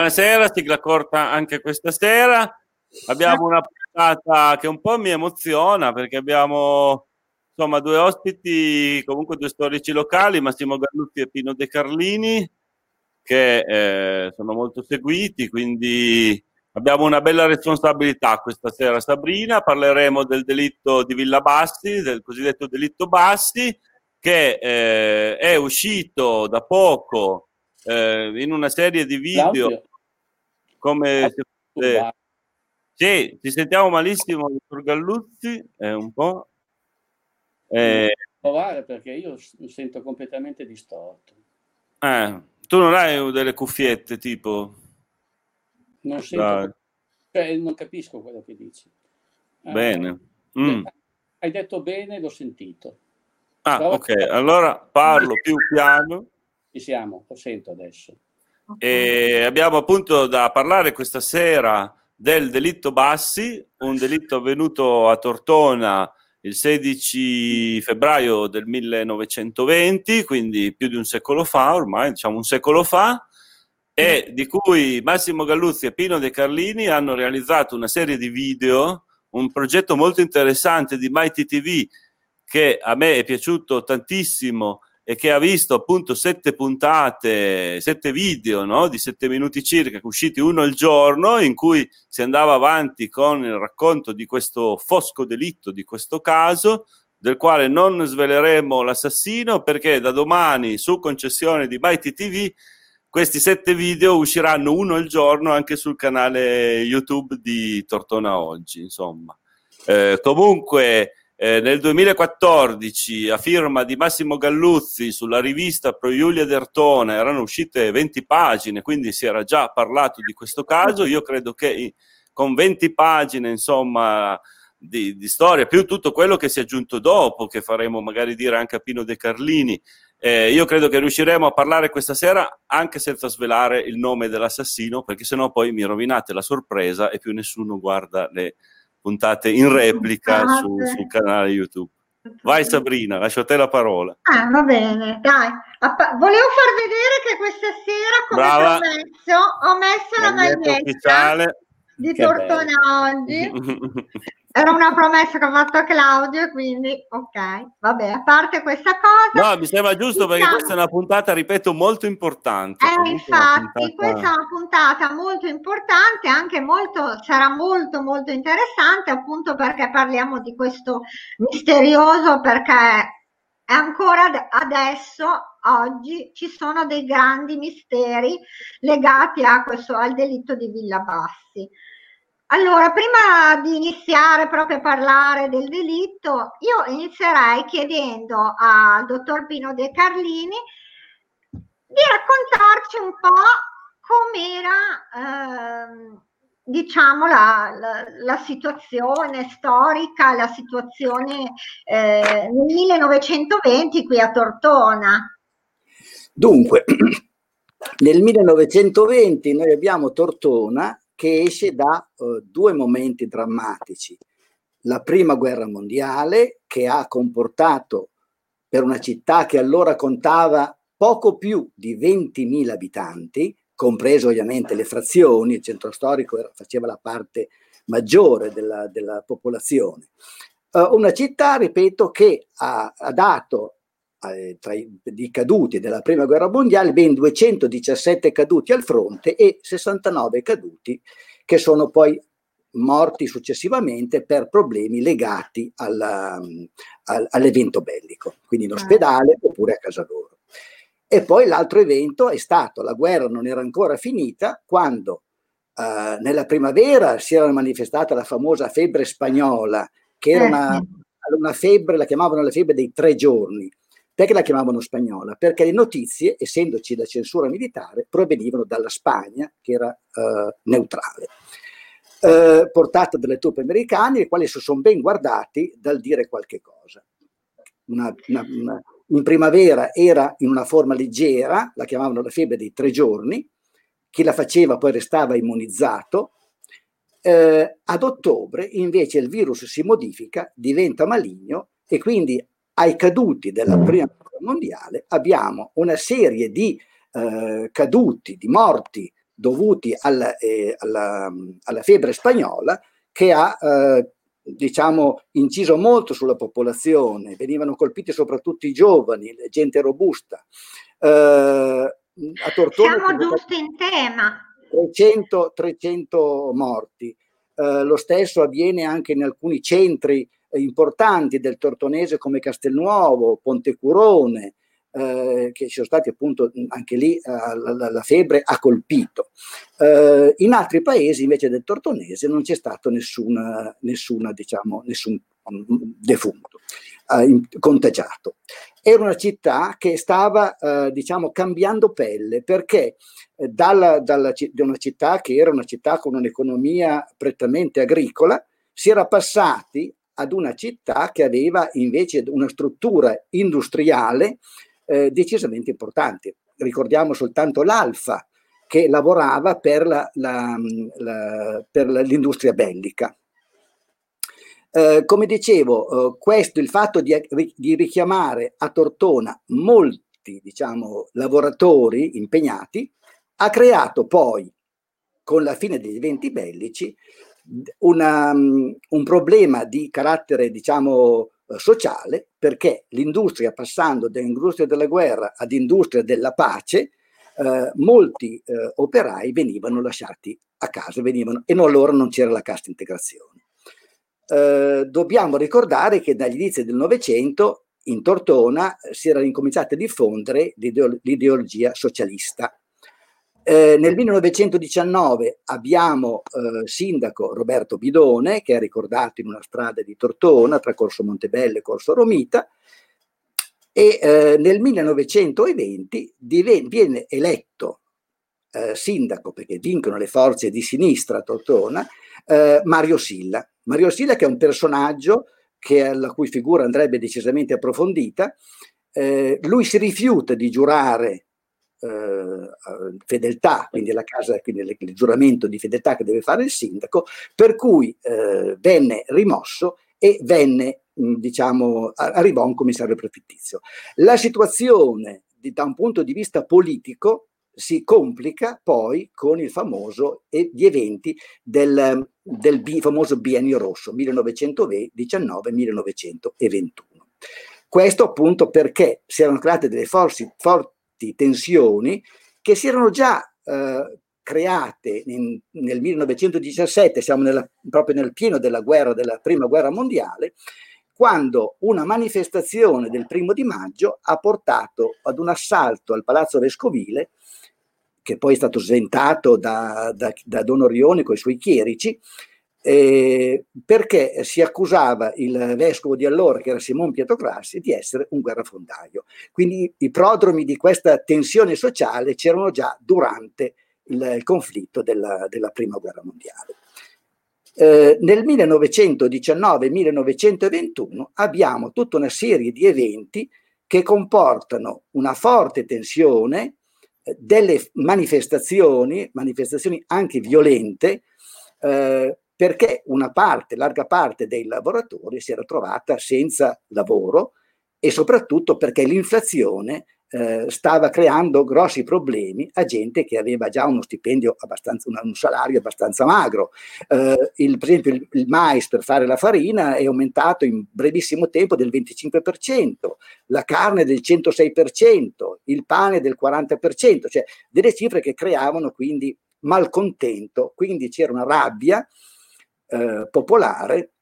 Buonasera, sigla corta anche questa sera. Abbiamo una puntata che un po' mi emoziona perché abbiamo insomma due ospiti, comunque due storici locali, Massimo Galluzzi e Pino De Carlini, che eh, sono molto seguiti, quindi abbiamo una bella responsabilità questa sera. Sabrina, parleremo del delitto di Villa Bassi, del cosiddetto delitto Bassi, che eh, è uscito da poco eh, in una serie di video. Come se fosse... Sì, ci sentiamo malissimo, dottor Galluzzi, è un po'. Eh, provare perché io mi sento completamente distorto. Eh, tu non hai delle cuffiette tipo? Non sento, cioè, non capisco quello che dici. Bene. Mm. Hai detto bene, l'ho sentito. Ah, Però, ok, allora parlo più piano. Ci siamo, lo sento adesso. E abbiamo appunto da parlare questa sera del delitto Bassi, un delitto avvenuto a Tortona il 16 febbraio del 1920, quindi più di un secolo fa, ormai diciamo un secolo fa, e di cui Massimo Galluzzi e Pino De Carlini hanno realizzato una serie di video, un progetto molto interessante di Mighty TV che a me è piaciuto tantissimo e che ha visto appunto sette puntate, sette video no? di sette minuti circa, usciti uno al giorno, in cui si andava avanti con il racconto di questo fosco delitto, di questo caso, del quale non sveleremo l'assassino perché da domani su concessione di Mighty TV questi sette video usciranno uno al giorno anche sul canale YouTube di Tortona Oggi, insomma. Eh, comunque eh, nel 2014, a firma di Massimo Galluzzi, sulla rivista Pro Giulia d'Ertona erano uscite 20 pagine, quindi si era già parlato di questo caso. Io credo che con 20 pagine, insomma, di, di, storia, più tutto quello che si è aggiunto dopo, che faremo magari dire anche a Pino De Carlini, eh, io credo che riusciremo a parlare questa sera anche senza svelare il nome dell'assassino, perché sennò poi mi rovinate la sorpresa e più nessuno guarda le puntate in replica su, sul canale YouTube. Vai Sabrina, lascio a te la parola. Ah, va bene, dai. Appa- volevo far vedere che questa sera, come Brava. promesso, ho messo la maglietta ufficiale. di Tortona oggi. Era una promessa che ho fatto Claudio, quindi ok, vabbè, a parte questa cosa. No, mi sembra giusto perché diciamo, questa è una puntata, ripeto, molto importante. Eh, infatti, puntata... questa è una puntata molto importante, anche molto, sarà molto molto interessante appunto perché parliamo di questo misterioso, perché ancora adesso, oggi, ci sono dei grandi misteri legati a questo, al delitto di Villa Bassi. Allora, prima di iniziare proprio a parlare del delitto, io inizierei chiedendo al dottor Pino De Carlini di raccontarci un po' com'era, eh, diciamo, la, la, la, situazione storica, la situazione eh, nel 1920 qui a Tortona. Dunque, nel 1920 noi abbiamo Tortona che esce da uh, due momenti drammatici. La prima guerra mondiale, che ha comportato per una città che allora contava poco più di 20.000 abitanti, compreso ovviamente le frazioni, il centro storico era, faceva la parte maggiore della, della popolazione. Uh, una città, ripeto, che ha, ha dato eh, tra i, i, caduti della prima guerra mondiale, ben 217 caduti al fronte e 69 caduti che sono poi morti successivamente per problemi legati alla, al, all'evento bellico, quindi in ospedale oppure a casa loro. E poi l'altro evento è stato, la guerra non era ancora finita, quando eh, nella primavera si era manifestata la famosa febbre spagnola, che era una, eh una febbre, la chiamavano la febbre dei tre giorni, perché la chiamavano spagnola? Perché le notizie, essendoci la censura militare, provenivano dalla Spagna, che era eh, neutrale, eh, portata dalle truppe americane, le quali si sono ben guardati dal dire qualche cosa. Una, una, una, in primavera era in una forma leggera, la chiamavano la febbre dei tre giorni, chi la faceva poi restava immunizzato. Eh, ad ottobre invece il virus si modifica, diventa maligno e quindi ai caduti della prima guerra mondiale abbiamo una serie di eh, caduti, di morti dovuti alla, eh, alla, alla febbre spagnola che ha eh, diciamo, inciso molto sulla popolazione, venivano colpiti soprattutto i giovani, la gente robusta. Eh, a Tortona Siamo giusti in tema. 300, 300 morti. Eh, lo stesso avviene anche in alcuni centri importanti del Tortonese come Castelnuovo, Pontecurone, eh, che ci sono stati appunto anche lì eh, la, la, febbre ha colpito. Eh, in altri paesi invece del Tortonese non c'è stato nessuna, nessuna, diciamo, nessun defunto eh, contagiato. Era una città che stava eh, diciamo cambiando pelle perché eh, dalla, dalla, da una città che era una città con un'economia prettamente agricola si era passati ad una città che aveva invece una struttura industriale eh, decisamente importante. Ricordiamo soltanto l'Alfa che lavorava per, la, la, la, per l'industria bellica. Eh, come dicevo, eh, questo, il fatto di, di, richiamare a Tortona molti diciamo, lavoratori impegnati ha creato poi, con la fine degli eventi bellici, una, un problema di carattere diciamo, eh, sociale perché l'industria passando dall'industria della guerra ad industria della pace eh, molti eh, operai venivano lasciati a casa venivano, e non, allora non c'era la casta integrazione. Eh, dobbiamo ricordare che dagli inizi del Novecento in Tortona si era incominciata a diffondere l'ideologia socialista eh, nel 1919 abbiamo eh, sindaco Roberto Bidone, che è ricordato in una strada di Tortona tra Corso Montebello e Corso Romita, e eh, nel 1920 diven- viene eletto eh, sindaco, perché vincono le forze di sinistra a Tortona, eh, Mario Silla. Mario Silla che è un personaggio che, la cui figura andrebbe decisamente approfondita, lui si rifiuta di giurare eh, fedeltà, quindi la casa, quindi il giuramento di fedeltà che deve fare il sindaco, per cui eh, venne rimosso e venne, mh, diciamo, arrivò un commissario prefittizio. La situazione di, da un punto di vista politico si complica poi con il famoso e gli eventi del, del bi, famoso biennio rosso 1919-1921. Questo appunto perché si erano create delle forti, forti forti tensioni che si erano già eh, create in, nel 1917, siamo nella, proprio nel pieno della guerra, della prima guerra mondiale, quando una manifestazione del primo di maggio ha portato ad un assalto al Palazzo Vescovile, che poi è stato sventato da, da, da Don Orione con i suoi chierici, eh, perché si accusava il vescovo di allora, che era Simon Pietro Grassi, di essere un guerrafondaio. Quindi i prodromi di questa tensione sociale c'erano già durante il, il conflitto della, della, Prima Guerra Mondiale. Eh, nel 1919-1921 abbiamo tutta una serie di eventi che comportano una forte tensione, eh, delle manifestazioni, manifestazioni anche violente, eh, perché una parte, larga parte dei lavoratori si era trovata senza lavoro e soprattutto perché l'inflazione eh, stava creando grossi problemi a gente che aveva già uno stipendio abbastanza, un salario abbastanza magro. Eh, il, per esempio il, il, mais per fare la farina è aumentato in brevissimo tempo del 25%, la carne del 106%, il pane del 40%, cioè delle cifre che creavano quindi malcontento, quindi c'era una rabbia eh, popolare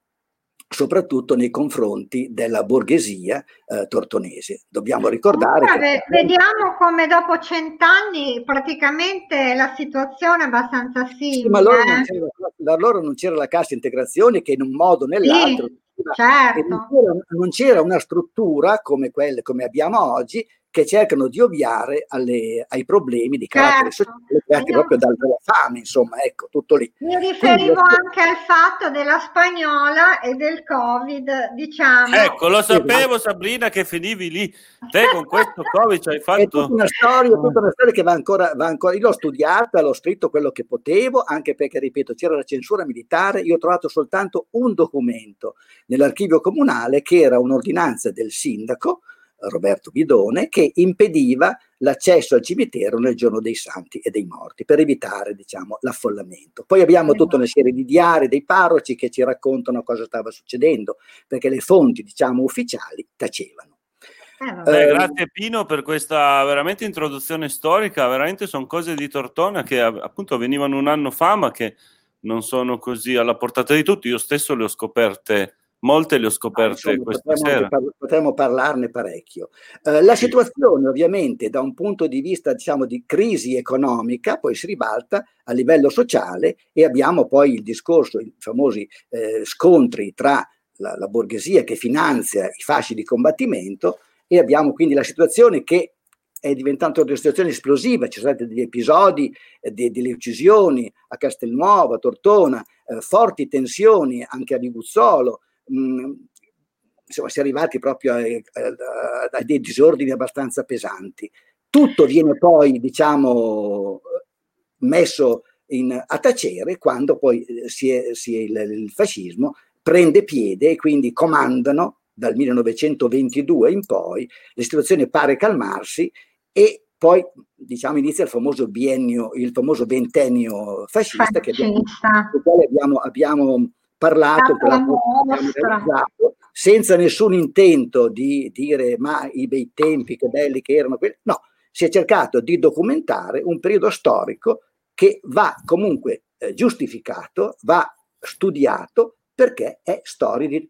soprattutto nei confronti della borghesia eh, tortonese. Dobbiamo ricordare... Comunque, che... Vediamo come dopo cent'anni praticamente la situazione è abbastanza simile. Sì, ma allora, non eh. allora non c'era la cassa integrazione che in un modo o nell'altro... Sì, certo. non, c'era, non, c'era, una struttura come quelle come abbiamo oggi che cercano di ovviare alle, ai problemi di carattere certo. sociale creati proprio dalla, fame, insomma, ecco, tutto lì. Mi riferivo Quindi, anche al fatto della spagnola e del Covid, diciamo. Ecco, lo sapevo Sabrina che finivi lì, te con questo Covid ci hai fatto... È tutta una storia, tutta una storia che va ancora, va ancora, io l'ho studiata, l'ho scritto quello che potevo, anche perché, ripeto, c'era la censura militare, io ho trovato soltanto un documento nell'archivio comunale che era un'ordinanza del sindaco, Roberto Bidone, che impediva l'accesso al cimitero nel giorno dei santi e dei morti per evitare diciamo, l'affollamento. Poi abbiamo tutta una serie di diari dei parroci che ci raccontano cosa stava succedendo, perché le fonti diciamo, ufficiali tacevano. Eh, Beh, grazie Pino per questa veramente introduzione storica, veramente sono cose di Tortona che appunto venivano un anno fa ma che non sono così alla portata di tutti, io stesso le ho scoperte Molte le ho scoperte ah, insomma, questa potremmo, sera. Par- potremmo parlarne parecchio. Uh, la situazione ovviamente da un punto di vista diciamo di crisi economica poi si ribalta a livello sociale e abbiamo poi il discorso, i famosi eh, scontri tra la, la borghesia che finanzia i fasci di combattimento e abbiamo quindi la situazione che è diventata una situazione esplosiva, ci sono stati degli episodi, eh, de, delle uccisioni a Castelnuovo, a Tortona, eh, forti tensioni anche a Viguzzolo, mh, insomma, si è arrivati proprio a, a, a, dei disordini abbastanza pesanti. Tutto viene poi, diciamo, messo in, a tacere quando poi eh, si è, si è il, il fascismo prende piede e quindi comandano dal 1922 in poi, la situazione pare calmarsi e poi diciamo inizia il famoso biennio, il famoso ventennio fascista, fascista. che abbiamo, abbiamo, abbiamo parlato, realizzato, senza nessun intento di dire ma i bei tempi, che belli che erano quelli. No, si è cercato di documentare un periodo storico che va comunque eh, giustificato, va studiato perché è storia di...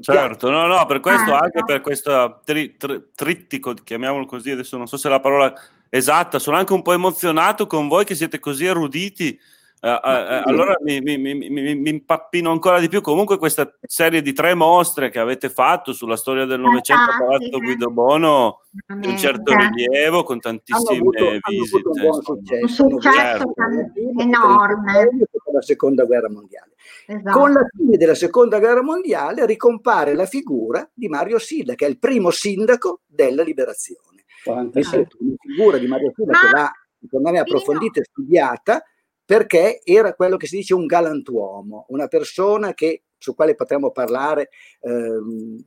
Certo, no, no, per questo, ah, anche no. per questo tri, tri, trittico, chiamiamolo così, adesso non so se è la parola esatta, sono anche un po' emozionato con voi che siete così eruditi Uh, uh, allora mi, mi, mi, mi, impappino ancora di più. Comunque, questa serie di tre mostre che avete fatto sulla storia del Novecento a Palazzo Guido Bono di un certo rilievo, con tantissime avuto, visite. un, successo, un successo enorme. La seconda guerra mondiale. Esatto. Con la fine della seconda guerra mondiale ricompare la figura di Mario Silla, che è il primo sindaco della liberazione. Una figura di Mario Silla Ma... che va, secondo me, approfondita e studiata perché era quello che si dice un galantuomo, una persona che, su quale potremmo parlare ehm,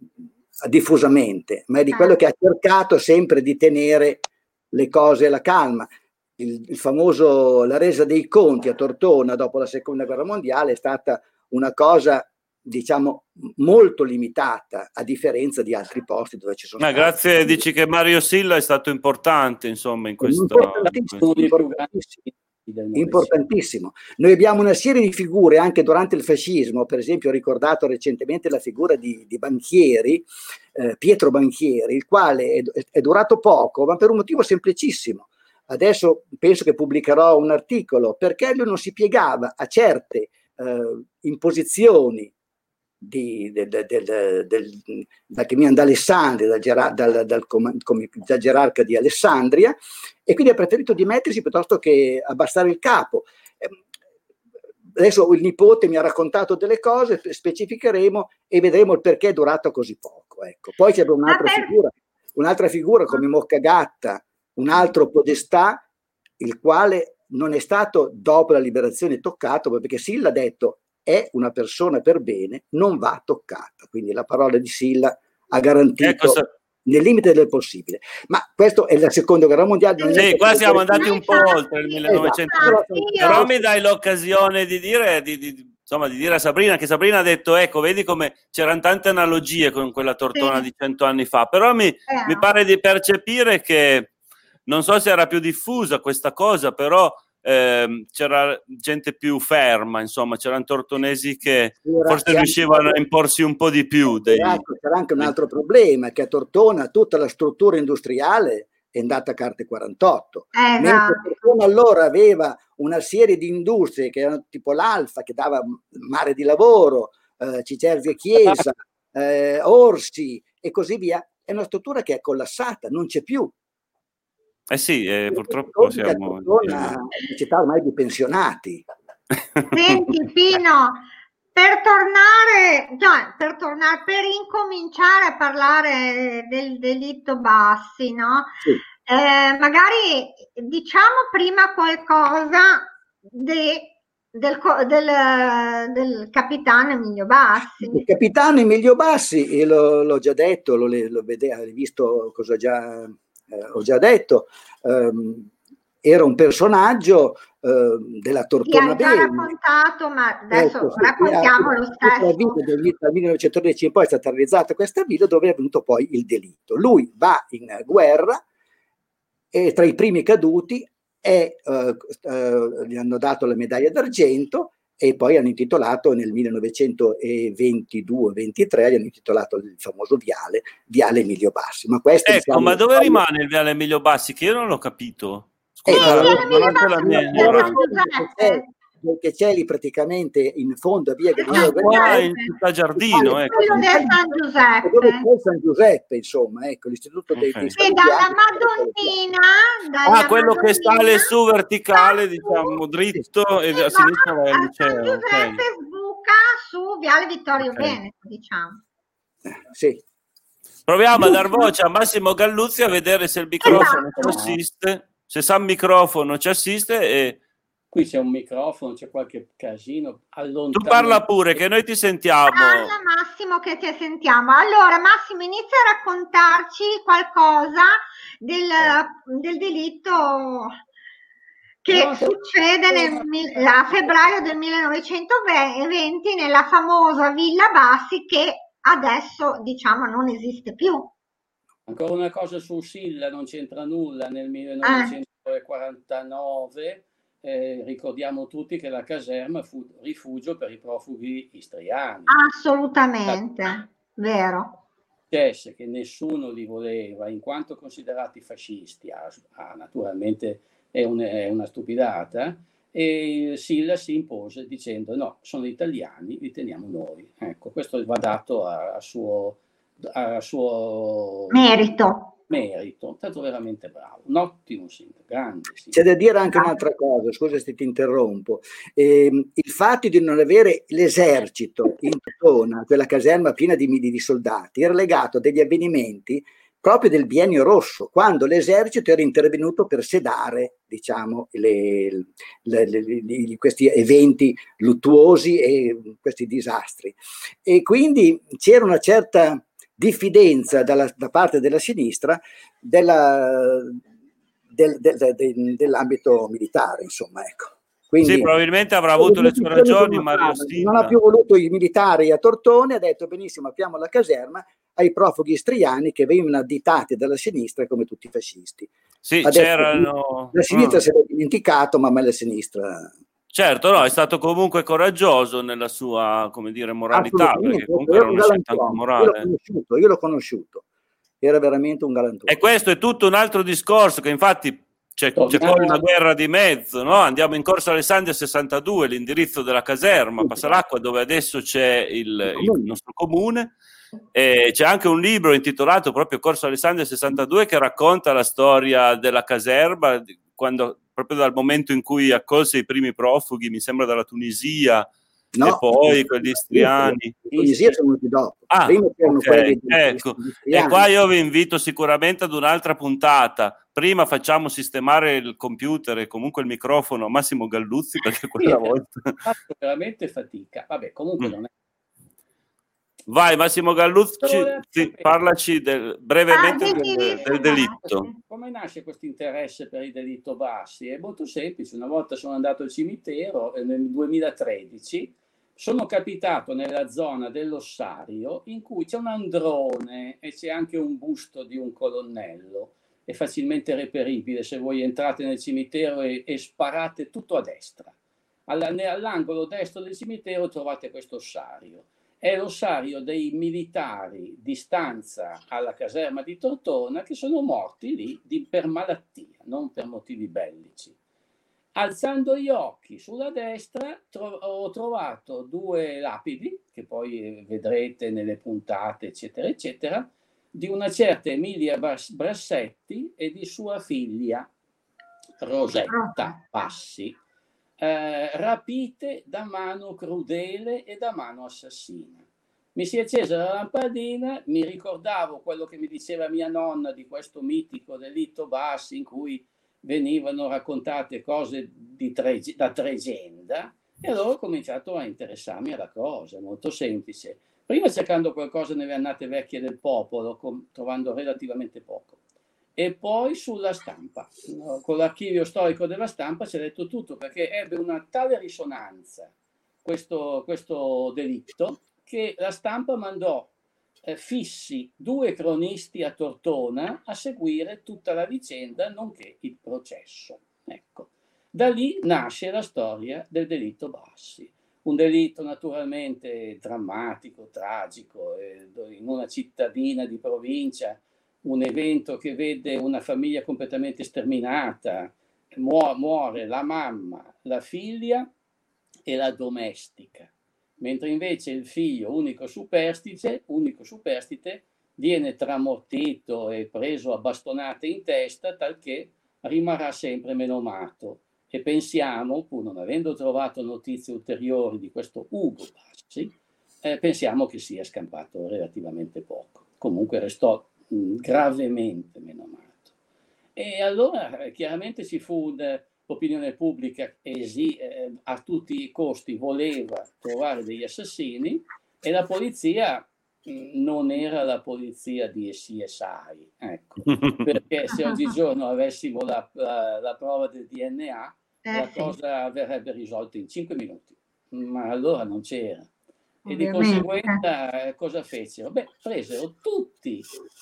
diffusamente, ma è di quello che ha cercato sempre di tenere le cose alla calma. Il, il famoso, la resa dei conti a Tortona dopo la seconda guerra mondiale è stata una cosa diciamo molto limitata a differenza di altri posti dove ci sono Ma grazie dici che Mario Silla è stato importante insomma in questo, importantissimo, importantissimo importantissimo. Noi abbiamo una serie di figure anche durante il fascismo, per esempio ho ricordato recentemente la figura di, di Banchieri, eh, Pietro Banchieri, il quale è, è, durato poco, ma per un motivo semplicissimo. Adesso penso che pubblicherò un articolo perché lui non si piegava a certe eh, imposizioni di, del, del, del, da d'Alessandria, dal, dal, dal, dal, dal gerarca di Alessandria, e quindi ha preferito dimettersi piuttosto che abbassare il capo. Ehm, adesso il nipote mi ha raccontato delle cose, specificheremo e vedremo il perché è durato così poco. Ecco. Poi c'è un'altra figura, un'altra figura come Moccagatta, un altro podestà, il quale non è stato dopo la liberazione toccato, perché Silla ha detto è una persona per bene, non va toccata. Quindi la parola di Silla ha garantito ecco, nel limite del possibile. Ma questo è la seconda guerra mondiale. Sì, qua siamo andati un po' oltre il 1900. Esatto. Però mi dai l'occasione di dire, di, di, insomma, di dire a Sabrina che Sabrina ha detto, ecco, vedi come c'erano tante analogie con quella tortona sì. di cento anni fa, però mi, eh. mi pare di percepire che, non so se era più diffusa questa cosa, però eh, c'era gente più ferma, insomma, c'erano tortonesi che forse riuscivano a imporsi un po' di più. Dei... C'era anche un altro problema, che a Tortona tutta la struttura industriale è andata a carte 48. Eh, Mentre Tortona allora aveva una serie di industrie che erano tipo l'Alfa, che dava mare di lavoro, eh, Cicerzi e Chiesa, eh, Orsi e così via, è una struttura che è collassata, non c'è più. Eh sì, eh, purtroppo siamo... Una città ormai di pensionati. Senti Pino, per tornare, cioè, per tornare, per incominciare a parlare del delitto Bassi, no? Sì. Eh, magari diciamo prima qualcosa de, del, del, del, capitano Emilio Bassi. Il capitano Emilio Bassi, lo, l'ho già detto, lo, lo vede, hai visto cosa già, eh, ho già detto, ehm, era un personaggio eh, della Tortona già raccontato, ma adesso ecco, raccontiamo lo stesso. La vita del, dal 1913 in poi è stata realizzata questa vita dove è venuto poi il delitto. Lui va in guerra e tra i primi caduti è, uh, uh, gli hanno dato la medaglia d'argento e poi hanno intitolato nel 1922-23 gli hanno intitolato il famoso viale, Viale Emilio Bassi. Ma questo, ecco, diciamo, ma dove poi... rimane il Viale Emilio Bassi? Che io non l'ho capito. Scusa, eh, non, non la mia che c'è lì praticamente in fondo a via Galileo qua in città Giardino ecco. quello del San Giuseppe San Giuseppe insomma ecco l'istituto okay. dei, dei dalla Madonnina dalla ah quello Madonnina, che sale su verticale diciamo dritto e a sinistra va il liceo San Giuseppe okay. sbuca su Viale Vittorio okay. Veneto diciamo eh, sì proviamo a dar voce a Massimo Galluzzi a vedere se il microfono esatto. ci assiste se sa il microfono ci assiste e Qui c'è un microfono, c'è qualche casino. Tu parla pure, che noi ti sentiamo. Parla Massimo che ti sentiamo. Allora Massimo inizia a raccontarci qualcosa del, del delitto che no, succede nel, a febbraio del 1920 nella famosa Villa Bassi che adesso diciamo non esiste più. Ancora una cosa su Silla, non c'entra nulla nel 1949. Eh ricordiamo tutti che la caserma fu rifugio per i profughi istriani. Assolutamente, la... vero. Successe che nessuno li voleva, in quanto considerati fascisti, ah, ah, naturalmente è, un, è, una stupidata, e Silla si impose dicendo no, sono italiani, li teniamo noi. Ecco, questo va dato a, a, suo, a suo merito merito, è stato veramente bravo, un ottimo sindaco, grande. Sindaco. C'è da dire anche un'altra cosa, scusa se ti interrompo, eh, il fatto di non avere l'esercito in Totona, quella caserma piena di di soldati, era legato a degli avvenimenti proprio del biennio rosso, quando l'esercito era intervenuto per sedare diciamo, le, le, le, questi eventi luttuosi e questi disastri. E quindi c'era una certa diffidenza dalla, da parte della sinistra della, del, del, del, dell'ambito militare, insomma, ecco. Quindi, sì, probabilmente avrà avuto le sue ragioni Mario Non ha più voluto i militari a Tortone, ha detto benissimo, apriamo la caserma ai profughi istriani che venivano additati dalla sinistra come tutti i fascisti. Sì, Adesso, c'erano... La sinistra oh. si era dimenticato, ma me la sinistra Certo, no, è stato comunque coraggioso nella sua, come dire, moralità, perché comunque era una scelta anche morale. Io l'ho conosciuto, io l'ho conosciuto. era veramente un galantone. E questo è tutto un altro discorso, che infatti c'è, c'è poi una guerra di mezzo, no? Andiamo in Corso Alessandria 62, l'indirizzo della caserma, passa l'acqua, dove adesso c'è il, il nostro comune, e c'è anche un libro intitolato proprio Corso Alessandria 62 che racconta la storia della caserma, quando proprio dal momento in cui accolse i primi profughi, mi sembra dalla Tunisia, no, e poi quelli istriani. Tunisia sono venuti dopo. Ah, okay. ecco. E qua io vi invito sicuramente ad un'altra puntata. Prima facciamo sistemare il computer e comunque il microfono a Massimo Galluzzi perché quella volta... Fatto veramente fatica. Vabbè, comunque mm. non è Vai Massimo Galluzzi, sì, parlaci del, brevemente ah, del, del, delitto. Come nasce questo interesse per il delitto Bassi? È molto semplice. Una volta sono andato al cimitero eh, nel 2013, sono capitato nella zona dell'ossario in cui c'è un androne e c'è anche un busto di un colonnello. È facilmente reperibile se voi entrate nel cimitero e, e sparate tutto a destra. All'angolo destro del cimitero trovate questo ossario è l'ossario dei militari di stanza alla caserma di Tortona che sono morti lì di, per malattia, non per motivi bellici. Alzando gli occhi sulla destra tro- ho trovato due lapidi, che poi vedrete nelle puntate, eccetera, eccetera, di una certa Emilia Brassetti e di sua figlia Rosetta Passi, eh, rapite da mano crudele e da mano assassina. Mi si è accesa la lampadina, mi ricordavo quello che mi diceva mia nonna di questo mitico delitto Bassi in cui venivano raccontate cose tre, da tregenda E allora ho cominciato a interessarmi alla cosa, molto semplice. Prima cercando qualcosa nelle annate vecchie del popolo, com- trovando relativamente poco. E poi sulla stampa. Con l'archivio storico della stampa c'è detto tutto, perché ebbe una tale risonanza questo, questo delitto che la stampa mandò eh, fissi due cronisti a Tortona a seguire tutta la vicenda, nonché il processo. Ecco. Da lì nasce la storia del delitto Bassi, un delitto naturalmente drammatico, tragico, eh, in una cittadina di provincia, un evento che vede una famiglia completamente sterminata, muore la mamma, la figlia e la domestica mentre invece il figlio unico superstite, unico superstite viene tramortito e preso a bastonate in testa talché rimarrà sempre menomato. E pensiamo, pur non avendo trovato notizie ulteriori di questo Ugo Bassi, eh, pensiamo che sia scampato relativamente poco. Comunque restò gravemente menomato. E allora eh, chiaramente ci fu un, l'opinione pubblica esi, eh, a tutti i costi voleva trovare degli assassini e la polizia mm, non era la polizia di CSI, ecco, perché se oggigiorno avessimo la, la, la prova del DNA, eh, la cosa verrebbe risolta in 5 minuti, ma allora non c'era. E di conseguenza eh, cosa fecero? Beh, presero tutti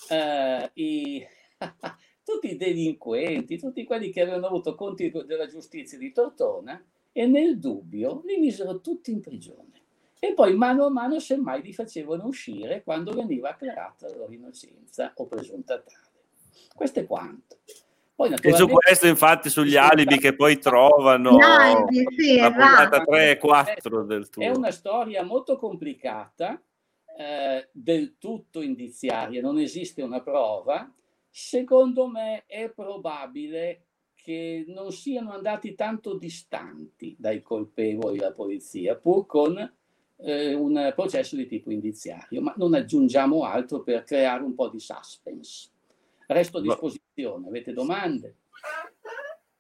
eh, i tutti i delinquenti, tutti quelli che avevano avuto conti della giustizia di Tortona e nel dubbio li misero tutti in prigione. E poi mano a mano semmai li facevano uscire quando veniva acclarata la loro innocenza o presunta tale. Questo è quanto. Poi, e su questo, infatti, sugli alibi che poi trovano alibi, sì, la puntata 3 e 4 del tuo. È una storia molto complicata, eh, del tutto indiziaria, non esiste una prova, Secondo me è probabile che non siano andati tanto distanti dai colpevoli la polizia, pur con eh, un processo di tipo indiziario, ma non aggiungiamo altro per creare un po' di suspense. Resto a disposizione, avete domande?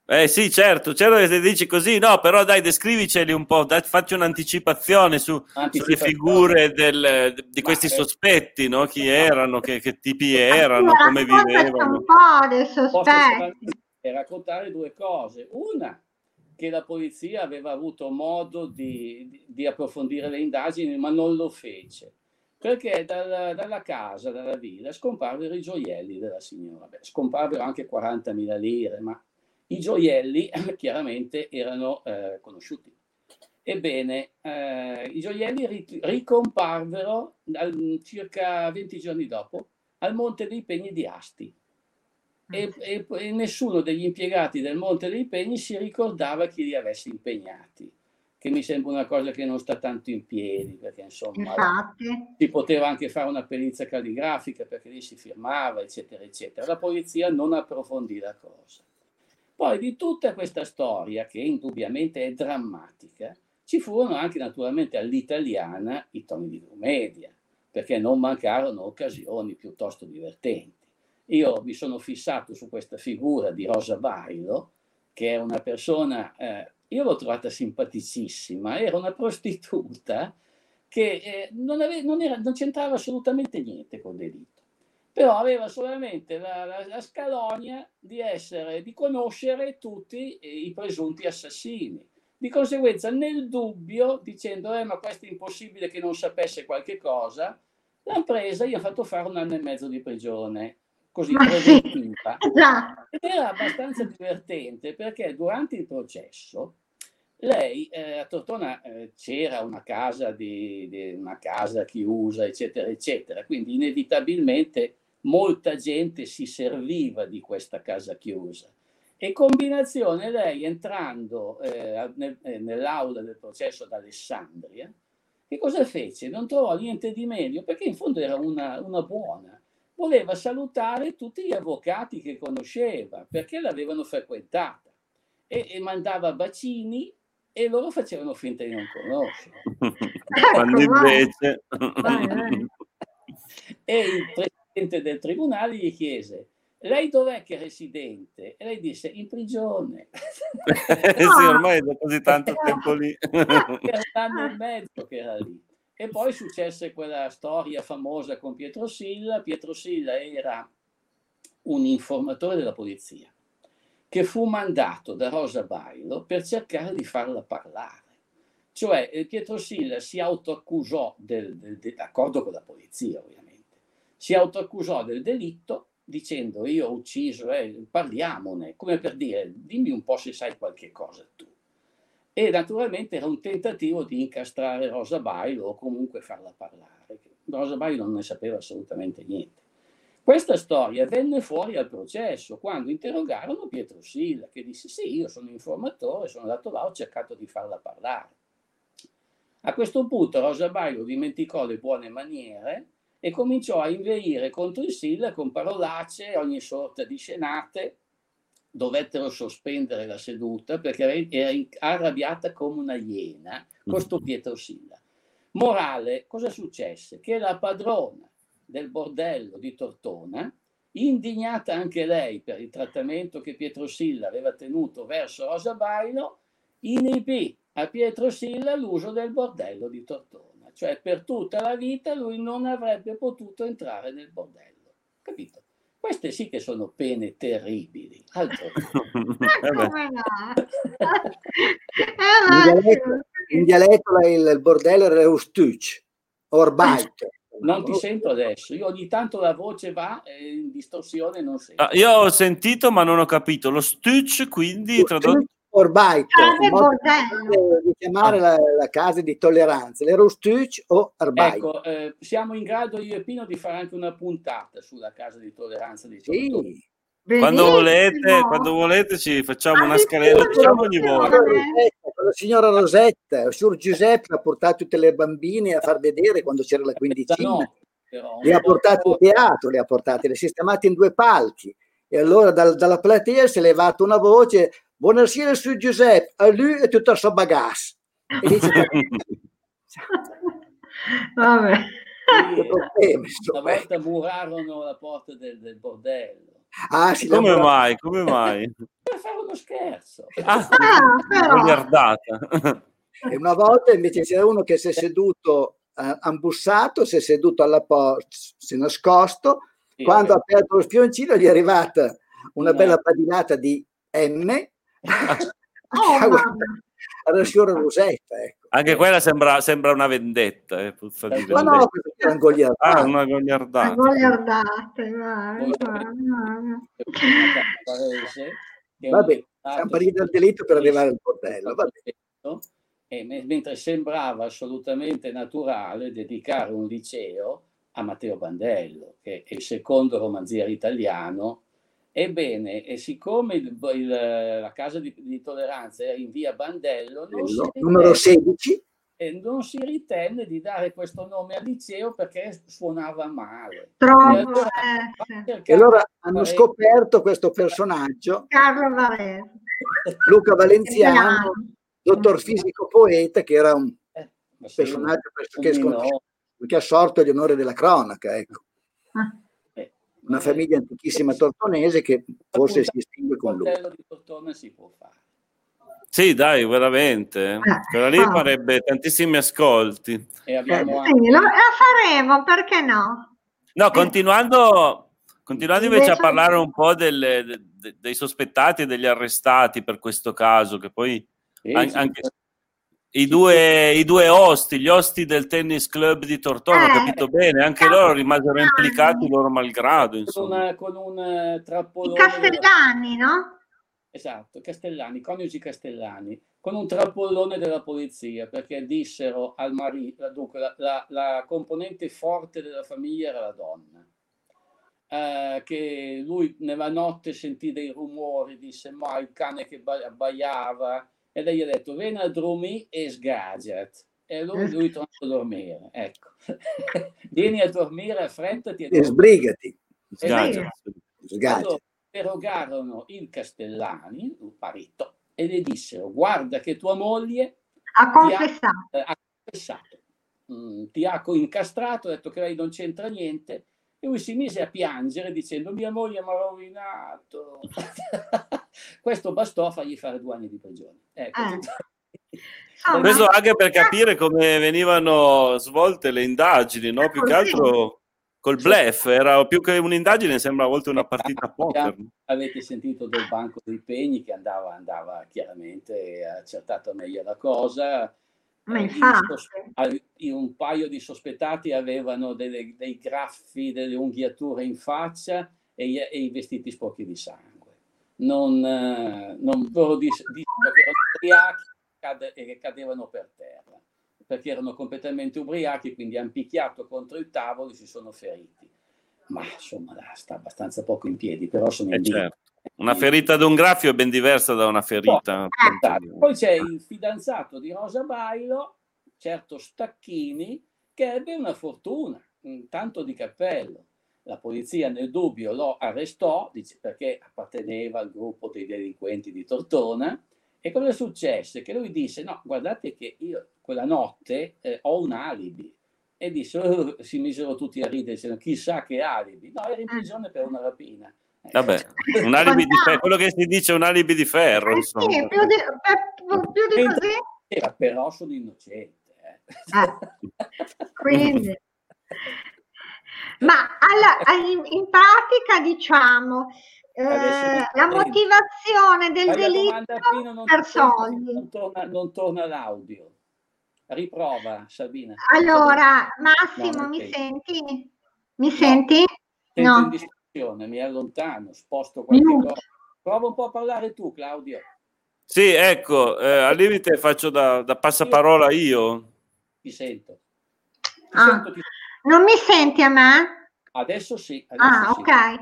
Eh sì, certo, certo che se dici così, no, però dai, descriviceli un po', dai, facci un'anticipazione su, sulle figure del, di questi Ma, sospetti, no? Chi erano, che, che tipi erano, allora, come vivevano. Un po' dei sospetti. raccontare due cose. Una, che la polizia aveva avuto modo di, di approfondire le indagini, ma non lo fece. Perché dalla, dalla casa, dalla villa, scomparvero i gioielli della signora. Beh, scomparvero anche 40.000 lire, ma i gioielli chiaramente erano eh, conosciuti. Ebbene, eh, i gioielli ri- ricomparvero al, circa 20 giorni dopo al Monte dei Pegni di Asti. E, mm. e, e, nessuno degli impiegati del Monte dei Pegni si ricordava chi li avesse impegnati, che mi sembra una cosa che non sta tanto in piedi, perché insomma Infatti. si poteva anche fare una perizia calligrafica perché lì si firmava, eccetera, eccetera. La polizia non approfondì la cosa. Poi di tutta questa storia, che indubbiamente è drammatica, ci furono anche naturalmente all'italiana i toni di commedia, perché non mancarono occasioni piuttosto divertenti. Io mi sono fissato su questa figura di Rosa Bailo, che è una persona, eh, io l'ho trovata simpaticissima, era una prostituta che eh, non, ave- non, era, non c'entrava assolutamente niente col delitto però aveva solamente la, la, la scalonia di, essere, di conoscere tutti i presunti assassini. Di conseguenza, nel dubbio, dicendo, eh, ma questo è impossibile che non sapesse qualche cosa, l'hanno presa e gli ha fatto fare un anno e mezzo di prigione, così preventiva. Ed era abbastanza divertente perché durante il processo lei eh, a Tortona eh, c'era una casa, di, di, una casa chiusa, eccetera, eccetera, quindi inevitabilmente molta gente si serviva di questa casa chiusa. E combinazione lei entrando eh, nel, eh, nell'aula del processo ad Alessandria, che cosa fece? Non trovò niente di meglio, perché in fondo era una, una buona. Voleva salutare tutti gli avvocati che conosceva, perché l'avevano frequentata. E, e mandava bacini e loro facevano finta di non conoscere. Quando ecco, invece... e il presidente del tribunale gli chiese lei dov'è che è residente? E lei disse, in prigione. sì, ormai da così tanto tempo lì. per un anno e mezzo che era lì. E poi successe quella storia famosa con Pietro Silla. Pietro Silla era un informatore della polizia che fu mandato da Rosa Bailo per cercare di farla parlare. Cioè eh, Pietro Silla si autoaccusò, del, del, del, d'accordo con la polizia ovviamente, si autoaccusò del delitto dicendo io ho ucciso, eh, parliamone, come per dire dimmi un po' se sai qualche cosa tu. E naturalmente era un tentativo di incastrare Rosa Bailo o comunque farla parlare. Rosa Bailo non ne sapeva assolutamente niente. Questa storia venne fuori al processo quando interrogarono Pietro Silla, che disse sì, io sono informatore, sono andato là, ho cercato di farla parlare. A questo punto Rosa Baio dimenticò le buone maniere e cominciò a inveire contro il Silla con parolacce ogni sorta di scenate. Dovettero sospendere la seduta perché era arrabbiata come una iena con sto Pietro Silla. Morale, cosa successe? Che la padrona del bordello di Tortona, indignata anche lei per il trattamento che Pietro Silla aveva tenuto verso Rosa Bailo, inibì a Pietro Silla l'uso del bordello di Tortona, cioè per tutta la vita lui non avrebbe potuto entrare nel bordello. Capito? Queste sì che sono pene terribili. Altro. in, dialetto, in dialetto il, il bordello era ustuc, orbaito. Non ti sento adesso. Io ogni tanto la voce va in distorsione non sento. Ah, io ho sentito ma non ho capito. Lo stuch quindi tradotto... Orbaito, di chiamare la, la, casa di tolleranza, l'ero stuch o arbaito. Ecco, eh, siamo in grado io e Pino di fare anche una puntata sulla casa di tolleranza di. Sì. Quando volete, quando volete ci facciamo una scaletta, diciamo ogni volta. La signora Rosetta, il signor Giuseppe ha portato tutte le bambine a far vedere quando c'era la quindicina. No, le ha portate in teatro, le ha portate, le ha sistemate in due palchi. E allora dal, dalla platea si è levata una voce, buonasera signor Giuseppe, a lui e tutto il suo bagasse. E dice, Vabbè. Una volta murarono la porta del, del bordello Ah, sì, come lavora... mai? Come mai? per fare uno scherzo. Ah, ah e una volta invece c'era uno che si è seduto uh, ambussato, si è seduto alla porta, si è nascosto. Sì, Quando ha aperto lo spioncino gli è arrivata una no. bella padinata di M. oh, alla signora Rosetta. Ecco. Anche quella sembra, sembra una vendetta. Eh, eh, ma no, questa è una goliardata. Ah, una goliardata. Vabbè, siamo partiti dal delitto per arrivare al bordello. E mentre sembrava assolutamente naturale dedicare un liceo a Matteo Bandello, che è il secondo romanziere italiano Ebbene, e siccome il, il, la casa di, di, tolleranza era in via Bandello, ritenne, numero 16, e non si ritenne di dare questo nome al liceo perché suonava male. Troppo. E allora, eh, e allora hanno Varese. scoperto questo personaggio, Carlo Varese. Luca Valenziano, dottor fisico poeta, che era un eh, personaggio che, che ha sorto gli onori della cronaca. Ecco. Ah una famiglia antichissima tortonese che forse si distingue con lui. di Tortona si può fare. Sì, dai, veramente. Eh, Quella lì ah. farebbe tantissimi ascolti. E abbiamo eh, sì, lo, faremo, perché no? No, continuando, continuando invece a parlare un po' delle, de, dei sospettati e degli arrestati per questo caso, che poi sì, anche, sì. I due, I due, osti, gli osti del tennis club di Tortona, ho eh, capito bene, anche loro rimasero implicati loro malgrado. Insomma. Con, un, con un uh, trappolone. I Castellani, no? Esatto, Castellani, coniugi Castellani, con un trappolone della polizia, perché dissero al marito, dunque la, la, la componente forte della famiglia era la donna. Uh, che lui nella notte sentì dei rumori, disse ma il cane che abbaiava, e lei gli ha detto vieni a dormire e sgagiat e allora eh. lui torna a dormire ecco. Vieni a dormire affrettati e, e sbrigati sgagiat allora interrogarono il Castellani il parito e le dissero guarda che tua moglie ha confessato, ti ha, ha confessato. Mm, ti ha incastrato ha detto che lei non c'entra niente E lui si mise a piangere dicendo mia moglie mi ha rovinato. Questo bastò a fargli fare due anni di prigione. Ecco, eh. Questo anche per capire come venivano svolte le indagini, no? Più che altro col blef, era più che un'indagine, sembra a volte una partita a poker. Avete sentito del Banco dei Pegni che andava, andava chiaramente accertata meglio la cosa. Ma infatti. Un paio di sospettati avevano delle, dei graffi, delle unghiature in faccia e, e i vestiti sporchi di sangue. Non, non loro che erano ubriachi cade, e cadevano per terra perché erano completamente ubriachi, quindi hanno picchiato contro il tavolo e si sono feriti. Ma insomma, sta abbastanza poco in piedi, però sono in eh certo. Una ferita ad un graffio è ben diversa da una ferita. Oh, Poi c'è il fidanzato di Rosa Bailo, certo Stacchini, che ebbe una fortuna, un tanto di cappello. La polizia nel dubbio lo arrestò perché apparteneva al gruppo dei delinquenti di Tortona e cosa successe? Che lui disse, no, guardate che io quella notte eh, ho un alibi. E disse, oh, si misero tutti a ridere, dicendo, chissà che alibi. No, era in prigione per una rapina. Vabbè, un alibi di ferro, quello che si dice è un alibi di ferro. Eh sì, più di, più di così. Era, però sono innocente. Eh. Ah, quindi... Ma alla, in, in pratica diciamo eh, la motivazione del delitto per soldi. Non torna, non torna l'audio. Riprova, Sabina. Allora, Massimo, no, mi senti? Mi no, senti? No. in distrazione, mi allontano, sposto qualche cosa. Prova un po' a parlare tu, Claudio. Sì, ecco, eh, al limite faccio da, da passaparola io. Ti sento. Ti ah, sento ti... Non mi senti a me? Adesso sì. Adesso ah, sì. ok.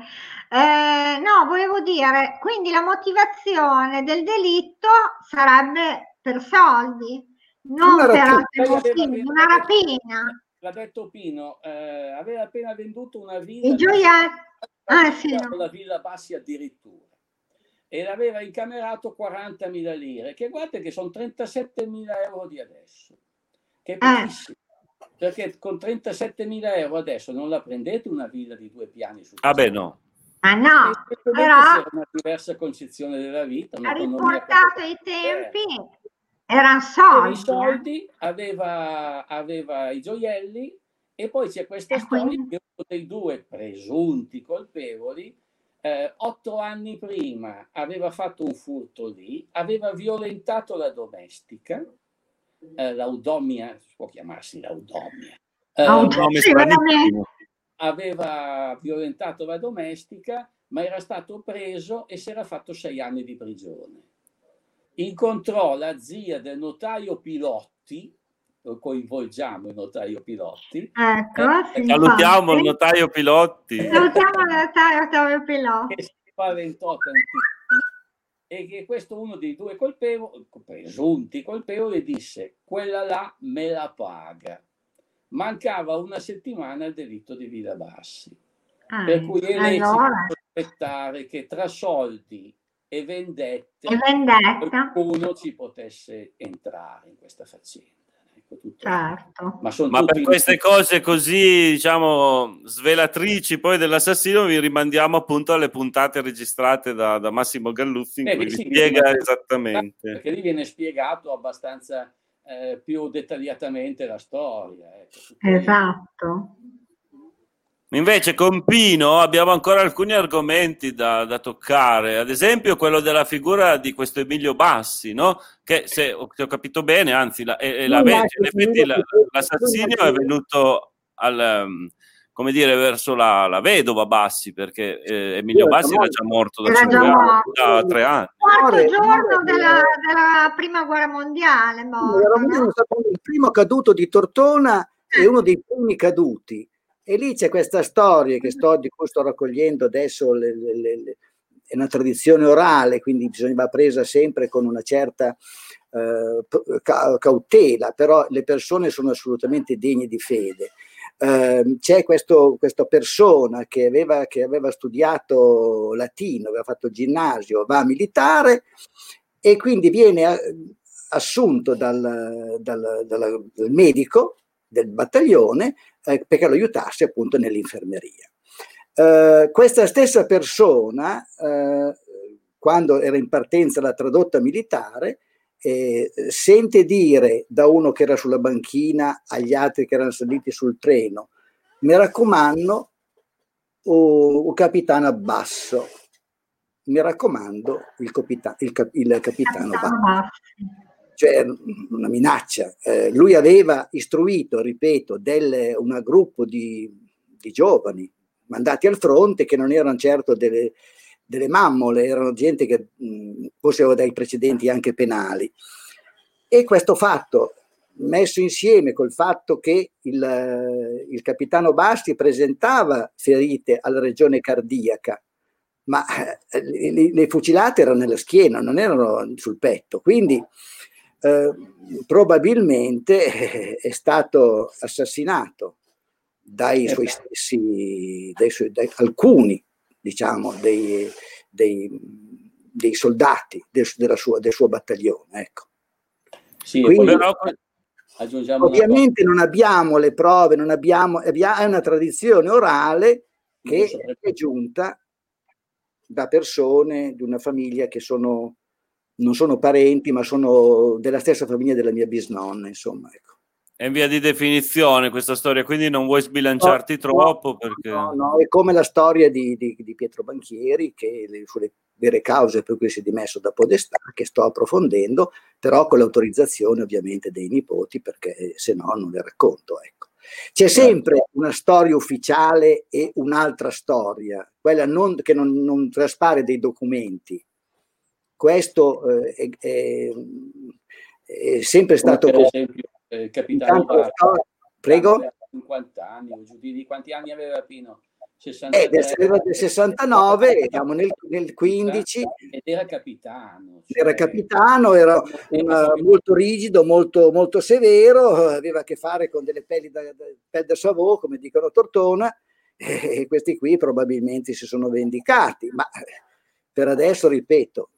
Eh, no, volevo dire, quindi la motivazione del delitto sarebbe per soldi, non una per altri motivi, una rapina. L'ha detto Pino, eh, aveva appena venduto una villa. I gioielli. Ah, sì, no. La villa Bassi addirittura. E l'aveva incamerato 40.000 lire, che guardate che sono 37.000 euro di adesso. Che è eh. pochissimo. Eh. Perché con 37.000 euro adesso non la prendete una villa di due piani su. Ah beh no. Ma no, però una diversa concezione della vita. Ha riportato i tempi, erano soldi. I soldi, aveva, aveva, i gioielli e poi c'è questa e storia quindi... che uno dei due presunti colpevoli eh, otto anni prima aveva fatto un furto lì, aveva violentato la domestica, eh, l'audomia, può chiamarsi l'audomia. Eh, aveva violentato la domestica, ma era stato preso e si era fatto sei anni di prigione. Incontrò la zia del notaio Pilotti, lo coinvolgiamo il notaio Pilotti. Ecco, eh, salutiamo il notaio Pilotti. Salutiamo il notaio Pilotti. Che si spaventò tantissimo e che questo uno dei due colpevoli, presunti colpevoli, disse quella là me la paga mancava una settimana al delitto di Villa Bassi. Ah, per cui è lecito allora. aspettare che tra soldi e vendette, e vendetta qualcuno ci potesse entrare in questa faccenda. Ecco, certo. Ma, Ma per queste cose così, diciamo, svelatrici poi dell'assassino, vi rimandiamo appunto alle puntate registrate da, da Massimo Galluzzi in eh, cui sì, vi spiega esattamente. Perché lì viene spiegato abbastanza eh, più dettagliatamente la storia. Ecco. Esatto. Invece con Pino abbiamo ancora alcuni argomenti da, da, toccare, ad esempio quello della figura di questo Emilio Bassi, no? che se, se ho capito bene, anzi la, è, la, in effetti la, l'assassinio è venuto al, um, come dire, verso la, la vedova Bassi, perché eh, Emilio Bassi era già morto da, già morto. da tre anni. Quarto giorno della, della, prima guerra mondiale. Morto, era no? il primo caduto di Tortona e uno dei primi caduti. E lì c'è questa storia che sto, di cui sto raccogliendo adesso, le, le, le, è una tradizione orale, quindi bisogna presa sempre con una certa eh, cautela, però le persone sono assolutamente degne di fede. Eh, c'è questo, questa persona che aveva, che aveva studiato latino, aveva fatto ginnasio, va a militare e quindi viene eh, assunto dal, dal, dal, dal medico del battaglione eh, perché lo aiutasse appunto nell'infermeria. Eh, questa stessa persona, eh, quando era in partenza la tradotta militare, eh, sente dire da uno che era sulla banchina agli altri che erano saliti sul treno, mi raccomando, o, o capitano Abbasso, mi raccomando, il, capita- il, cap- il capitano, capitano Basso. Cioè, una minaccia. Eh, lui aveva istruito, ripeto, un gruppo di, di giovani, mandati al fronte che non erano certo delle, delle mammole, erano gente che mh, forse aveva dei precedenti anche penali. E questo fatto, messo insieme col fatto che il, il capitano Basti presentava ferite alla regione cardiaca, ma eh, le, le, fucilate erano nella schiena, non erano sul petto, quindi eh, probabilmente è stato assassinato dai eh suoi stessi, dai suoi, dai, alcuni, diciamo, dei, dei, dei soldati del, sua, del, suo battaglione. Ecco. Sì, Quindi, ovviamente non abbiamo le prove, non abbiamo, è una tradizione orale che è giunta da persone di una famiglia che sono, non sono parenti, ma sono della stessa famiglia della mia bisnonna, insomma. Ecco. È in via di definizione questa storia, quindi non vuoi sbilanciarti no, troppo? No, perché... no, no, è come la storia di, di, di Pietro Banchieri, che le, sulle vere cause per cui si è dimesso da Podestà, che sto approfondendo, però con l'autorizzazione ovviamente dei nipoti, perché se no non le racconto. Ecco. C'è certo. sempre una storia ufficiale e un'altra storia, quella non, che non, non, traspare dei documenti. Questo eh, è, è, sempre stato... Per esempio, eh, capitano Intanto, prego. 50 anni, giù di quanti anni aveva Pino? 63, eh, del, del 69, siamo nel, nel 15. Ed era capitano. Cioè... Era capitano, era una, molto rigido, molto, molto severo, aveva a che fare con delle pelli da, da, pelle da savò, come dicono Tortona, e questi qui probabilmente si sono vendicati, ma per adesso, ripeto,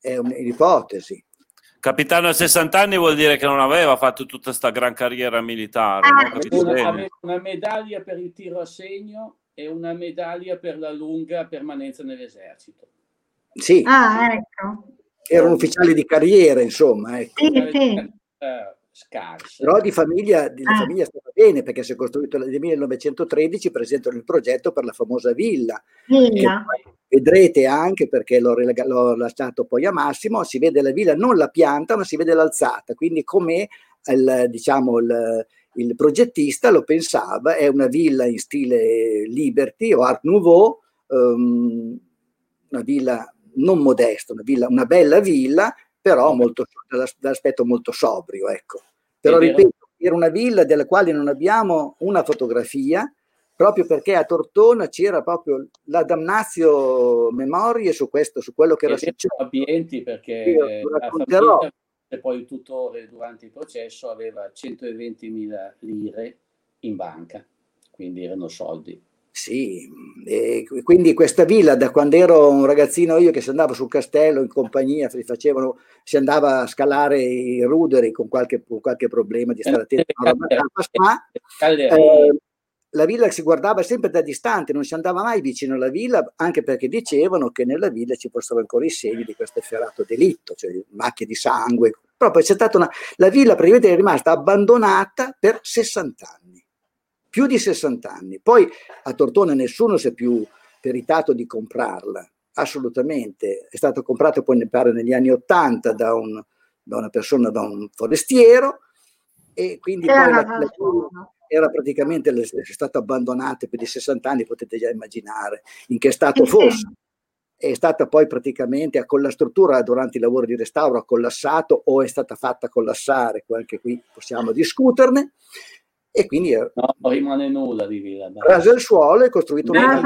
è un'ipotesi. Capitano a 60 anni vuol dire che non aveva fatto tutta questa gran carriera militare. Ah, no? una, aveva una medaglia per il tiro a segno e una medaglia per la lunga permanenza nell'esercito. Sì. Ah, ecco. Era un ufficiale di carriera, insomma. Ecco. Sì, sì. Uh, scarse. Però di famiglia, di ah. famiglia è stata bene perché si è costruito nel 1913 presentano il progetto per la famosa villa. villa. Vedrete anche perché l'ho, l'ho, lasciato poi a Massimo, si vede la villa, non la pianta, ma si vede l'alzata, quindi come il, diciamo, il, il progettista lo pensava, è una villa in stile Liberty o Art Nouveau, um, una villa non modesta, una, villa, una bella villa, però molto, dall'aspetto molto sobrio, ecco. Però ripeto, era una villa della quale non abbiamo una fotografia, proprio perché a Tortona c'era proprio la damnazio memorie su questo, su quello che era successo. ambienti perché la famiglia e poi il tutore durante il processo aveva 120.000 lire in banca, quindi erano soldi. Sì, e quindi questa villa da quando ero un ragazzino io che si andava sul castello in compagnia, si, facevano, si andava a scalare i ruderi con qualche, con qualche problema di stare attento a ma, eh, la villa si guardava sempre da distante, non si andava mai vicino alla villa, anche perché dicevano che nella villa ci fossero ancora i segni di questo efferato delitto, cioè macchie di sangue. Proprio c'è stata una... La villa praticamente è rimasta abbandonata per 60 anni, più di 60 anni. Poi a Tortona nessuno si è più peritato di comprarla, assolutamente. È stato comprato poi, mi pare, negli anni 80 da, un, da una persona, da un forestiero, e quindi poi la, la, era praticamente è stato abbandonato più di 60 anni, potete già immaginare in che stato fosse. È stata poi praticamente con la struttura durante i lavori di restauro ha collassato o è stata fatta collassare, anche qui possiamo discuterne. E quindi no, non rimane nulla di Villa. Suolo e costruito una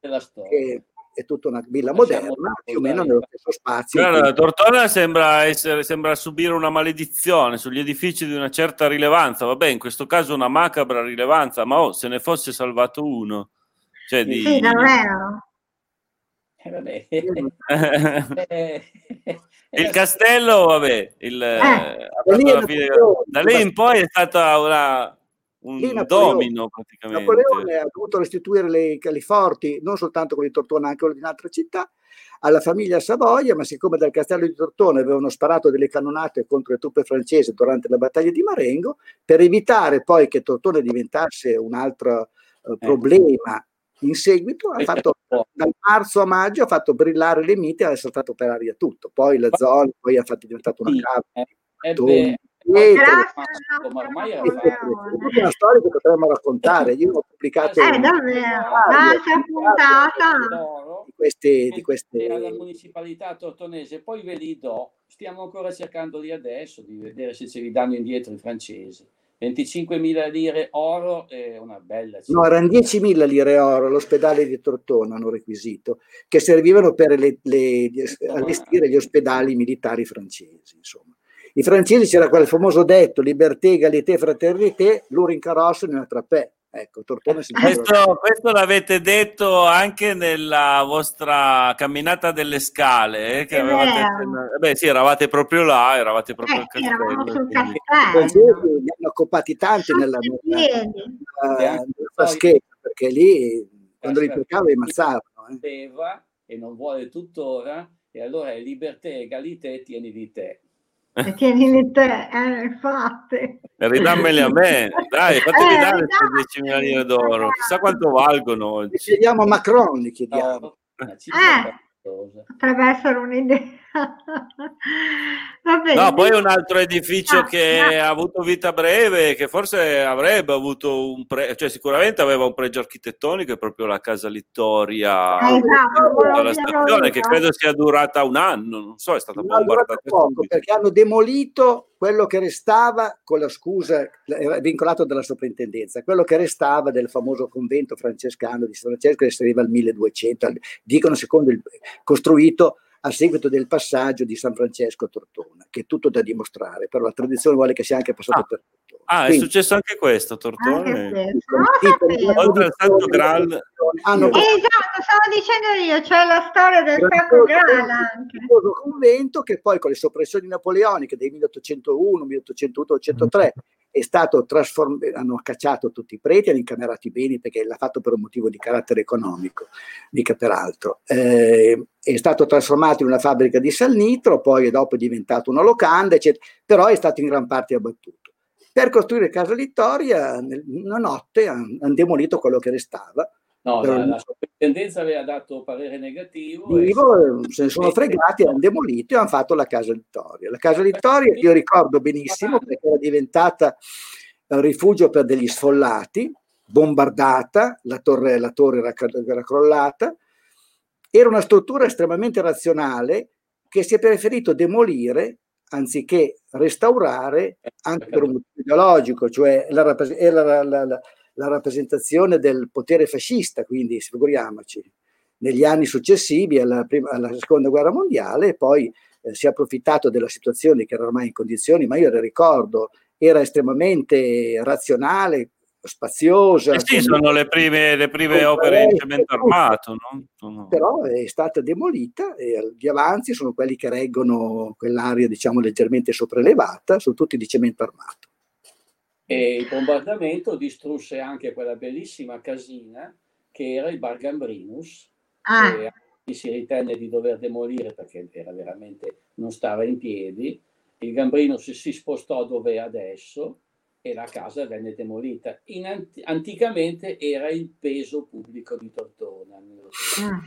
della storia. Che è tutta una villa moderna, più o meno nello stesso spazio. Guarda, Tortona sembra, essere, sembra subire una maledizione sugli edifici di una certa rilevanza. Vabbè, in questo caso una macabra rilevanza, ma oh, se ne fosse salvato uno. Cioè di... Sì, davvero. Eh, vabbè. il castello, vabbè, il, eh, da lì in poi è stata una un Napoleone, domino praticamente. Napoleone ha dovuto restituire le, le forti, non soltanto con di Tortona, anche quello di un'altra città, alla famiglia Savoia, ma siccome dal castello di Tortona avevano sparato delle cannonate contro le truppe francesi durante la battaglia di Marengo, per evitare poi che Tortona diventasse un altro uh, problema in seguito ha fatto dal marzo a maggio ha fatto brillare le mite e ha saltato per aria tutto poi la zona poi ha fatto diventato una cava ormai è una storia che potremmo raccontare. Io ho pubblicato eh, un'altra puntata di queste, di queste... alla municipalità tortonese, poi ve li do. Stiamo ancora cercando lì adesso di vedere se ce li danno indietro i francesi. 25.000 lire oro è una bella cifra. No, erano 10.000 lire oro l'ospedale di Tortona hanno requisito, che servivano per le, le, allestire gli ospedali militari francesi. Insomma. I francesi c'era quel famoso detto liberté, égalité, fraternité, loro in carrozza in una trappè. Ecco, Tortona si questo, questo l'avete detto anche nella vostra camminata delle scale, eh, che avevate, eh beh sì, eravate proprio là, eravate proprio eh, al castello. Eravamo sul castello. Li hanno occupati tanti nella, nella, nella faschetta, perché lì quando li toccava li mazzavano. Eh. E non vuole tuttora, e allora è liberté, egalité, tieni di te e tienili te, eh, infatti. Ridammeli a me, dai, fatemi eh, dare queste 10.000 lire d'oro, chissà quanto valgono oggi. chiediamo a Macron, li chiediamo. Eh, potrebbe essere un'idea. No, poi un altro edificio ah, che no. ha avuto vita breve, che forse avrebbe avuto un pre, cioè sicuramente aveva un pregio architettonico, è proprio la casa Littoria eh, della stazione, che credo sia durata un anno, non so, è stata bombardata poco, perché hanno demolito quello che restava con la scusa vincolato dalla soprintendenza, quello che restava del famoso convento francescano di San Francesco che si arriva al 1200, dicono secondo il costruito a seguito del passaggio di San Francesco a Tortona, che è tutto da dimostrare, però la tradizione vuole che sia anche passato ah. per Tortona. Ah, Quindi, è successo anche questo a Tortona? Oltre al Santo Graal. Hanno esatto, stavo dicendo io, c'è la storia del Santo Graal anche. Un convento che poi con le soppressioni napoleoniche del 1801, 1802, 1803 è stato trasformato, hanno cacciato tutti i preti, hanno incamerati i beni perché l'ha fatto per un motivo di carattere economico, mica per altro. Eh, è stato trasformato in una fabbrica di salnitro, poi dopo è diventato una locanda, eccetera, però è stato in gran parte abbattuto. Per costruire Casa Littoria, una notte hanno demolito quello che restava, No, la, la soprintendenza aveva dato parere negativo. Dico, e... Se ne sono fregati, hanno demolito e hanno fatto la Casa Littoria. La Casa Littoria io ricordo benissimo perché era diventata un rifugio per degli sfollati, bombardata, la torre, la torre era, era crollata. Era una struttura estremamente razionale che si è preferito demolire anziché restaurare anche per un motivo ideologico, cioè la, la, la, la rappresentazione del potere fascista, quindi figuriamoci, negli anni successivi alla, prima, alla seconda guerra mondiale, poi eh, si è approfittato della situazione che era ormai in condizioni, ma io le ricordo, era estremamente razionale, spaziosa. Eh sì, sono le prime, le prime opere in cemento armato. No? Però è stata demolita e gli avanzi sono quelli che reggono quell'area, diciamo, leggermente sopraelevata, sono tutti di cemento armato. E il bombardamento distrusse anche quella bellissima casina che era il Bar Gambrinus, ah. che si ritenne di dover demolire perché era veramente, non stava in piedi. Il Gambrinus si spostò dove è adesso e la casa venne demolita. In, anticamente era il peso pubblico di Tortona. Ah.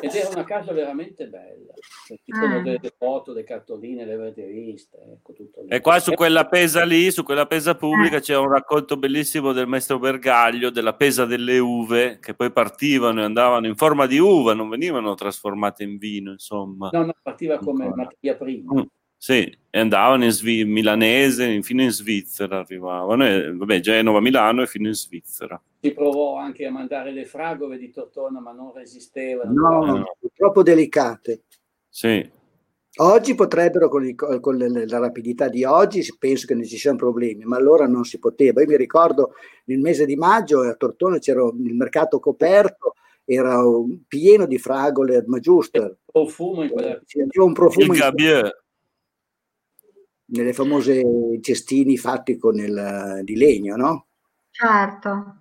Ed era una casa veramente bella. Ci sono ah. delle foto, le cartoline, le avete viste. Ecco, tutto lì. E qua su quella pesa lì, su quella pesa pubblica, ah. c'è un racconto bellissimo del maestro Bergaglio della pesa delle uve che poi partivano e andavano in forma di uva, non venivano trasformate in vino, insomma. No, no, partiva come Ancora. materia prima. Mm. Sì, e andavano in Svi- milanese, infine in Svizzera arrivavano, e, vabbè, Genova, Milano e fino in Svizzera. Si provò anche a mandare le fragole di Tortona, ma non resistevano. No, no, troppo delicate. Sì. Oggi potrebbero, con, il, con la rapidità di oggi, penso che non ci siano problemi, ma allora non si poteva. Io mi ricordo nel mese di maggio a Tortona c'era il mercato coperto, era pieno di fragole ma giusto. Profumo in quella... C'era un profumo. Il nelle famose cestini fatti con il, di legno, no? Certo.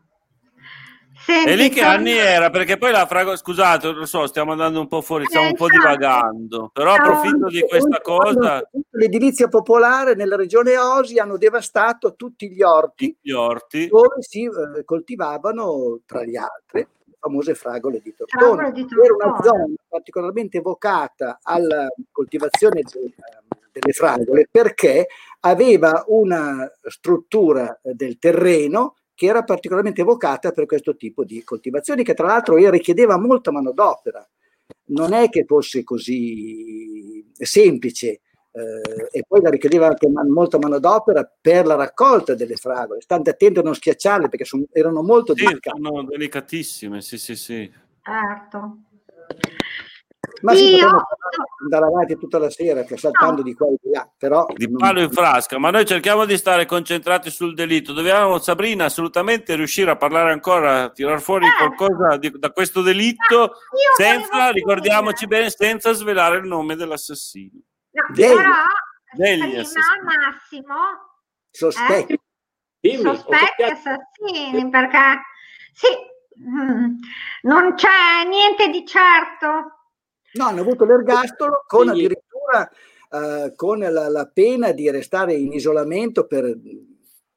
Senti, e lì che anni era? Perché poi la fragola, scusate, lo so, stiamo andando un po' fuori, stiamo un po' certo. divagando, però approfitto di questa cosa. L'edilizia popolare nella regione Osi hanno devastato tutti gli orti, gli orti. dove si eh, coltivavano, tra gli altri, le famose fragole di Tortona. Di Era una zona particolarmente evocata alla coltivazione de, delle fragole perché aveva una struttura del terreno che era particolarmente evocata per questo tipo di coltivazioni, che tra l'altro richiedeva molta manodopera. Non è che fosse così semplice, eh, e poi la richiedeva anche man- molta manodopera per la raccolta delle fragole. State attenti a non schiacciarle perché son- erano molto sì, delicate. Sono delicatissime, sì, sì, sì. Certo. Ma sì, io... andare avanti tutta la sera saltando no. di qua e di là, però... Di palo in frasca, ma noi cerchiamo di stare concentrati sul delitto. Dobbiamo, Sabrina, assolutamente riuscire a parlare ancora, a tirar fuori eh. qualcosa di, da questo delitto, no, senza, ricordiamoci bene, senza svelare il nome dell'assassino. No, degli, però, degli Massimo... Sospetti. Eh? Sospetti assassini, perché... Sì, mm, non c'è niente di certo No, hanno avuto l'ergastolo con addirittura uh, con la, la, pena di restare in isolamento per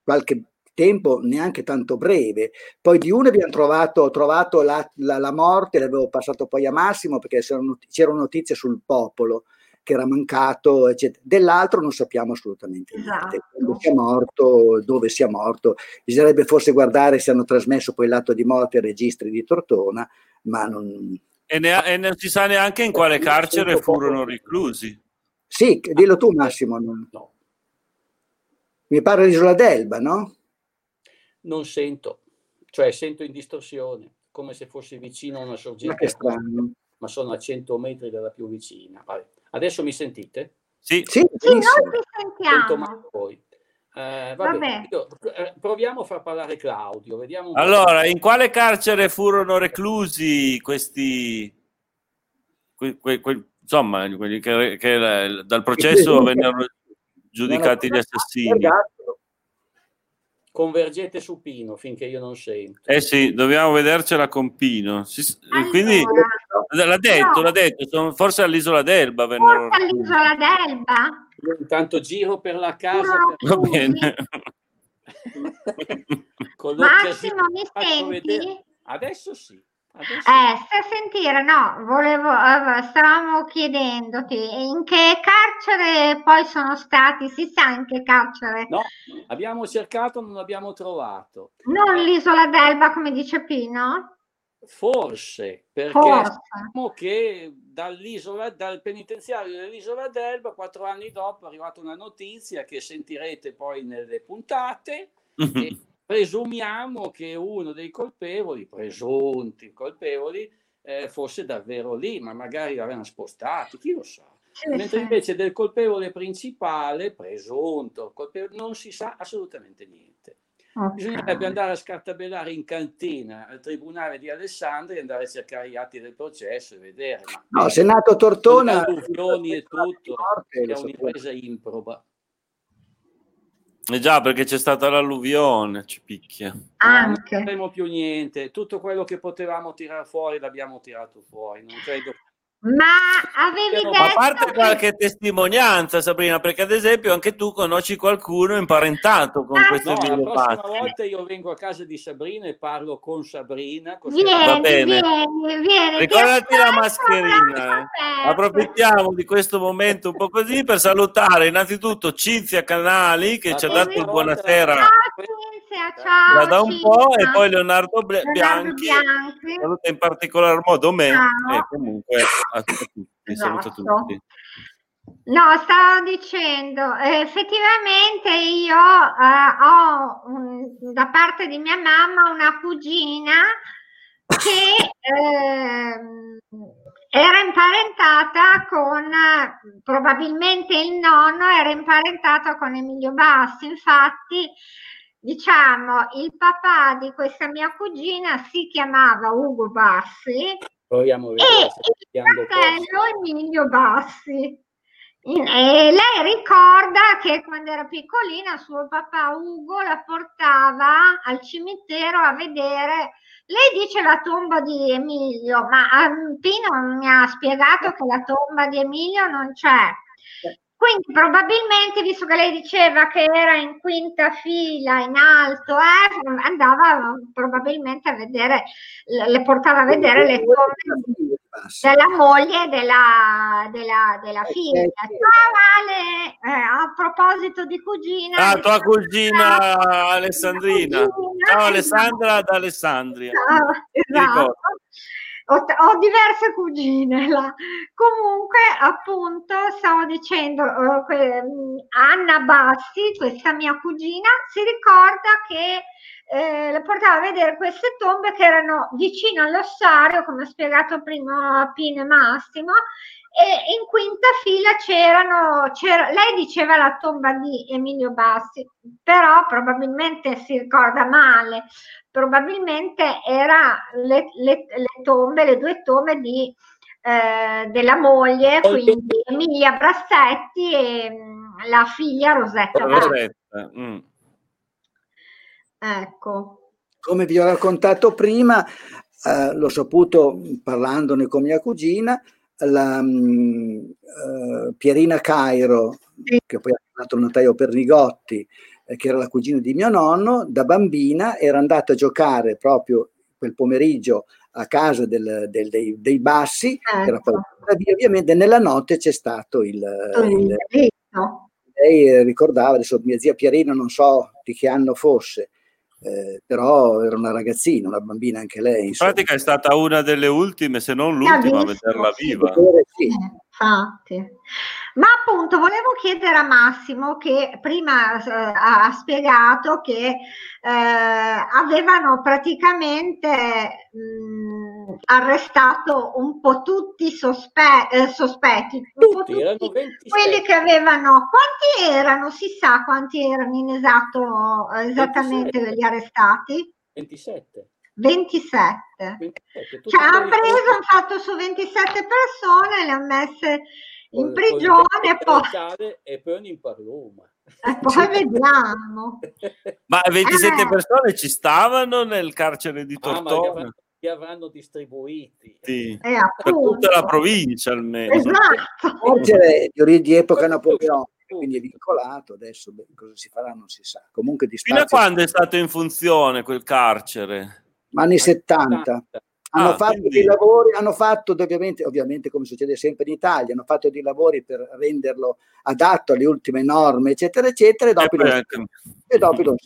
qualche tempo neanche tanto breve. Poi di uno abbiamo trovato, trovato la, la, la, morte, l'avevo passato poi a Massimo perché c'erano notizie sul popolo che era mancato, eccetera. Dell'altro non sappiamo assolutamente niente. Esatto. sia morto, dove sia morto. Bisognerebbe forse guardare se hanno trasmesso poi l'atto di morte ai registri di Tortona, ma non, e, ne, e non si sa neanche in quale carcere furono reclusi. Sì, dillo tu Massimo. No. Mi pare l'isola d'Elba, no? Non sento, cioè sento in distorsione, come se fossi vicino a una sorgente, ma, ma sono a 100 metri dalla più vicina. Vabbè. Adesso mi sentite? Sì, sì, sì noi ti sentiamo. Poi. Eh, vabbè, vabbè. Eh, proviamo a far parlare Claudio. Vediamo allora, in quale carcere furono reclusi questi, que, que, que, insomma, quelli che, che dal processo vennero giudicati gli assassini? Convergete su Pino finché io non sento. Eh sì, dobbiamo vedercela con Pino. Si, allora, quindi l'ha detto, no. l'ha detto, forse all'isola d'Elba vennero. Forse all'isola d'Elba? Io intanto giro per la casa. Per... Va bene. Massimo, mi senti? Adesso sì. Adesso... Eh, stai a sentire, no, volevo, stavamo chiedendoti in che carcere poi sono stati, si sa in che carcere? No, abbiamo cercato, non abbiamo trovato. Non l'isola d'Elba come dice Pino? Forse, perché Forse. sappiamo che dall'isola, dal penitenziario dell'isola d'Elba, quattro anni dopo è arrivata una notizia che sentirete poi nelle puntate. e presumiamo che uno dei colpevoli, presunti colpevoli, eh, fosse davvero lì, ma magari l'avevano spostato, chi lo sa. Mentre invece del colpevole principale, presunto, colpevole, non si sa assolutamente niente. Okay. Bisognerebbe andare a scartabellare in cantina al tribunale di Alessandria e andare a cercare gli atti del processo e vedere. Ma no, Senato Tortona. Alluvioni e tutto, morte, è un'impresa improba. Eh già, perché c'è stata l'alluvione, ci picchia. Anche. Non faremo più niente, tutto quello che potevamo tirare fuori l'abbiamo tirato fuori, non credo ma avevi detto... A parte qualche testimonianza, Sabrina, perché ad esempio anche tu conosci qualcuno imparentato con ah, questo no, video. La prossima volta io vengo a casa di Sabrina e parlo con Sabrina. Vieni, Va bene. Vieni, vieni, Ricordati la mascherina. Eh. Approfittiamo di questo momento un po' così per salutare innanzitutto Cinzia Canali che la ci ha dato il buonasera. Ciao, ciao. Da un po' e poi Leonardo, Leonardo Bianchi, Bianchi. Saluta in particolar modo me e comunque a, tutti. Esatto. Saluto a tutti. No, stavo dicendo, effettivamente io eh, ho un, da parte di mia mamma una cugina che eh, era imparentata con, probabilmente il nonno era imparentato con Emilio Bassi, infatti diciamo il papà di questa mia cugina si chiamava Ugo Bassi Proviamo a vedere e il fratello Emilio Bassi. E lei ricorda che quando era piccolina suo papà Ugo la portava al cimitero a vedere. Lei dice la tomba di Emilio, ma Pino mi ha spiegato che la tomba di Emilio non c'è. Quindi probabilmente, visto che lei diceva che era in quinta fila, in alto, eh, andava probabilmente a vedere, le portava a vedere le tombe della moglie e della, della, della eh, figlia. Ciao Ale, eh, a proposito di cugina. Ah, tua cugina Alessandrina. Cugina, Ciao Alessandra da Alessandria. Ciao, esatto ho, ho, diverse cugine là. Comunque, appunto, stavo dicendo, uh, que, Anna Bassi, questa mia cugina, si ricorda che eh, le portava a vedere queste tombe che erano vicino all'ossario, come ha spiegato prima Pino e Massimo, e in quinta fila c'erano, c'era, lei diceva la tomba di Emilio Bassi, però probabilmente si ricorda male, probabilmente era le, le, le tombe, le due tombe di, eh, della moglie, quindi Emilia Brassetti e mh, la figlia Rosetta. Rosetta. Mm. Ecco. Come vi ho raccontato prima, eh, l'ho saputo parlandone con mia cugina, la um, uh, Pierina Cairo, sì. che poi ha chiamato il notaio Pernigotti, eh, che era la cugina di mio nonno, da bambina era andata a giocare proprio quel pomeriggio a casa del, del, dei, dei, bassi, ecco. via, ovviamente nella notte c'è stato il... il, il lei ricordava, adesso mia zia Pierina non so di che anno fosse, eh, però era una ragazzina, una bambina anche lei. Insomma. In pratica è stata una delle ultime, se non l'ultima, a vederla viva. Sì, infatti. Ma appunto volevo chiedere a Massimo che prima eh, ha spiegato che eh, avevano praticamente mh, arrestato un po' tutti sospe- eh, sospetti, tutti, tutti quelli che avevano, quanti erano? Si sa quanti erano in esatto, esattamente 27. gli arrestati? 27. 27. 27 cioè hanno preso, hanno fatto su 27 persone, le hanno messe in prigione e poi... E poi in Parloma. E poi vediamo. Ma 27 eh. persone ci stavano nel carcere di Tortona? Che avranno distribuiti sì. eh, per tutta la provincia almeno esatto. carcere di, di epoca napoleonica quindi è vincolato adesso beh, cosa si farà non si sa comunque di fino a quando è stato in funzione quel carcere? anni 70, 70 hanno ah, fatto quindi... dei lavori, hanno fatto ovviamente, ovviamente come succede sempre in Italia, hanno fatto dei lavori per renderlo adatto alle ultime norme, eccetera, eccetera, e dopo, e anche... e dopo.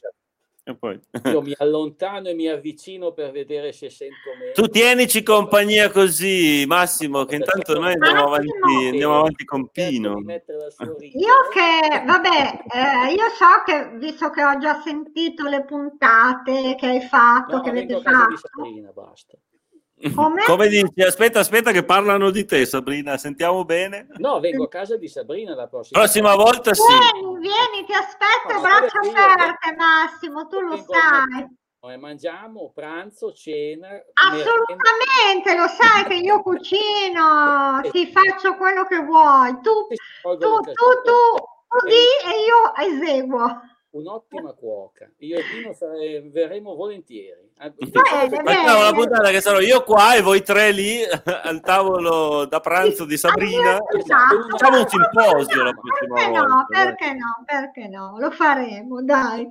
Io mi allontano e mi avvicino per vedere se sento meglio. Tu tienici compagnia così, Massimo, che intanto noi andiamo avanti, andiamo avanti con Pino. Io che, vabbè, eh, io so che, visto che ho già sentito le puntate che hai fatto, no, che avete fatto... Sabrina, basta. Come? Come dici? Aspetta, aspetta, che parlano di te, Sabrina. Sentiamo bene. No, vengo a casa di Sabrina la prossima. Prossima volta sì. Vieni, vieni, ti aspetto no, braccia aperte, Massimo. Tu lo sai. Noi mangiamo pranzo, cena. Assolutamente, lo sai che io cucino, ti faccio quello che vuoi. Tu, tu, tu, tu, tu di e io eseguo un'ottima cuoca. Io e Pino sare, verremo volentieri. Bene, bene. la puntata che sarò io qua e voi tre lì al tavolo da pranzo di Sabrina. Esatto. Facciamo un simposio la prossima perché volta. No, perché no, perché no, lo faremo, dai.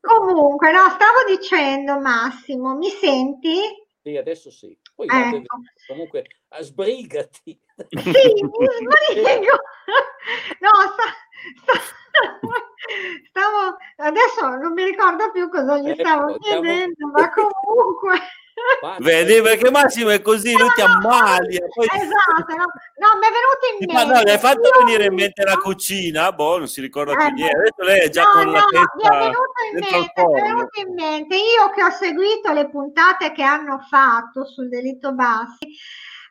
Comunque, no, stavo dicendo Massimo, mi senti? Sì, adesso sì. Poi ecco. comunque sbrigati. Sì, mi sbrigo. No, sta, sta, stavo, adesso non mi ricordo più cosa gli ecco, stavo chiedendo, ma comunque... Vedi perché Massimo è così, lui ti ammali. Poi... Esatto, no, no, mi è venuto in mente. Ma no, hai fatto venire in mente la cucina? Boh, non si ricorda più eh, niente. Adesso lei è già no, con no, la testa. Mi è venuto in mente, mi è venuto in mente. Io che ho seguito le puntate che hanno fatto sul delitto Bassi,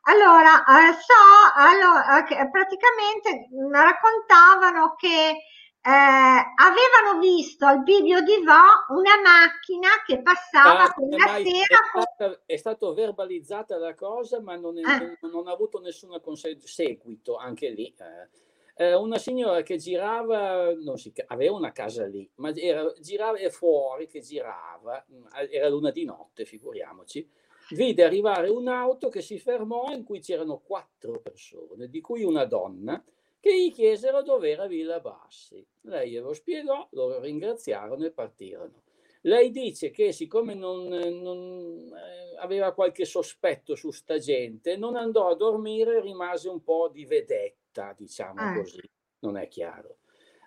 allora, eh, so, allora, eh, praticamente raccontavano che eh, avevano visto al video di Vo una macchina che passava ah, quella sera. È, stata, è stato verbalizzata la cosa, ma non, è, eh. non, ha avuto nessun seguito anche lì. Eh. eh, una signora che girava, non si, aveva una casa lì, ma era, girava e fuori che girava, mm, era luna di notte, figuriamoci, vide arrivare un'auto che si fermò in cui c'erano quattro persone, di cui una donna, che gli chiesero dove era Villa Bassi. Lei glielo spiegò, loro ringraziarono e partirono. Lei dice che siccome non, non eh, aveva qualche sospetto su sta gente, non andò a dormire, rimase un po' di vedetta, diciamo ah. così, non è chiaro.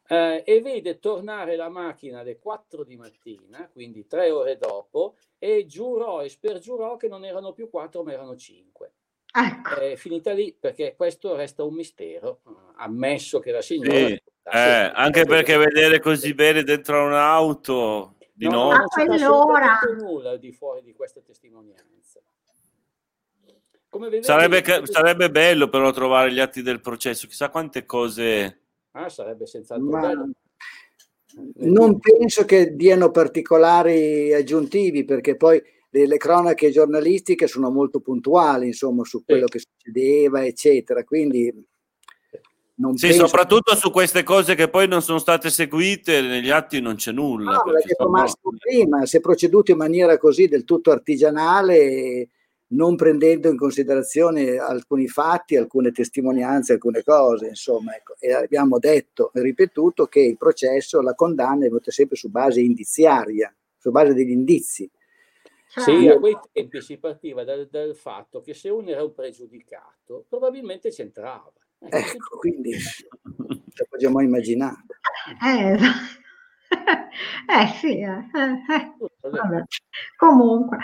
Eh, e vede tornare la macchina alle 4 di mattina, quindi tre ore dopo, e giurò e spergiurò che non erano più 4 ma erano 5. Ecco. È finita lì perché questo resta un mistero, ammesso che la signora... Sì. Eh, anche perché vedere così bene dentro un'auto di no, a quell'ora nulla di fuori di questa testimonianza. Vedete, sarebbe, vedete... sarebbe bello però trovare gli atti del processo, chissà quante cose... Ah, sarebbe senz'altro Ma... bello. Non penso che diano particolari aggiuntivi perché poi le, le, cronache giornalistiche sono molto puntuali, insomma, su quello che succedeva, eccetera. Quindi non sì, penso... soprattutto su queste cose che poi non sono state seguite, negli atti non c'è nulla. No, l'ha detto Mastro prima, si è proceduto in maniera così del tutto artigianale, non prendendo in considerazione alcuni fatti, alcune testimonianze, alcune cose, insomma. Ecco. E abbiamo detto e ripetuto che il processo, la condanna è venuta sempre su base indiziaria, su base degli indizi. Sì, a quei tempi si partiva dal, dal fatto che se uno era un pregiudicato, probabilmente c'entrava Ecco, quindi ce possiamo immaginare. Eh, eh sì, eh, eh. Vabbè. comunque.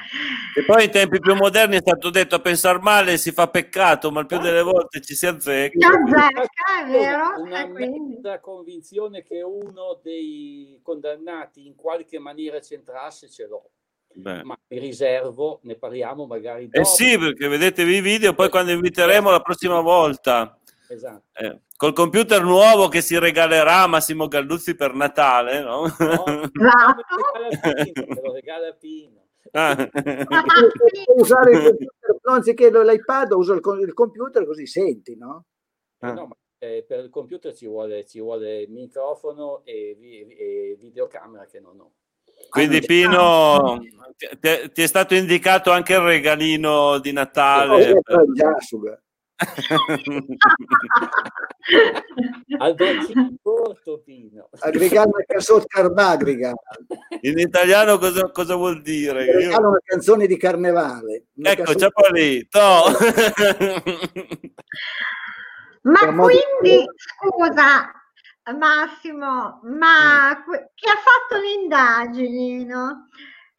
E poi in tempi più moderni è stato detto a pensare male si fa peccato, ma il più delle volte ci si azzecca. Si azzecca, è vero. Una quindi... convinzione che uno dei condannati in qualche maniera c'entrasse ce l'ho. Beh. ma mi riservo, ne parliamo magari dopo. Eh sì, perché vedetevi i video, poi quando inviteremo la prossima volta Esatto. Eh, col computer nuovo che si regalerà a Massimo Galluzzi per Natale, no? no Pino, lo regala Pino. Ah. usare il computer, anziché l'iPad uso il, computer così senti, no? Eh, no ma, eh, per il computer ci vuole, ci vuole microfono e, e, videocamera che non ho. Quindi ah, Pino, ti, ti, è stato indicato anche il regalino di Natale. No, già, al corto Pino. Una canzone carmagriga. In italiano cosa, cosa vuol dire? Io... una canzone di carnevale. Una ecco canzone... Ciapolito ma quindi scusa Massimo ma mm. chi ha fatto le indagini no?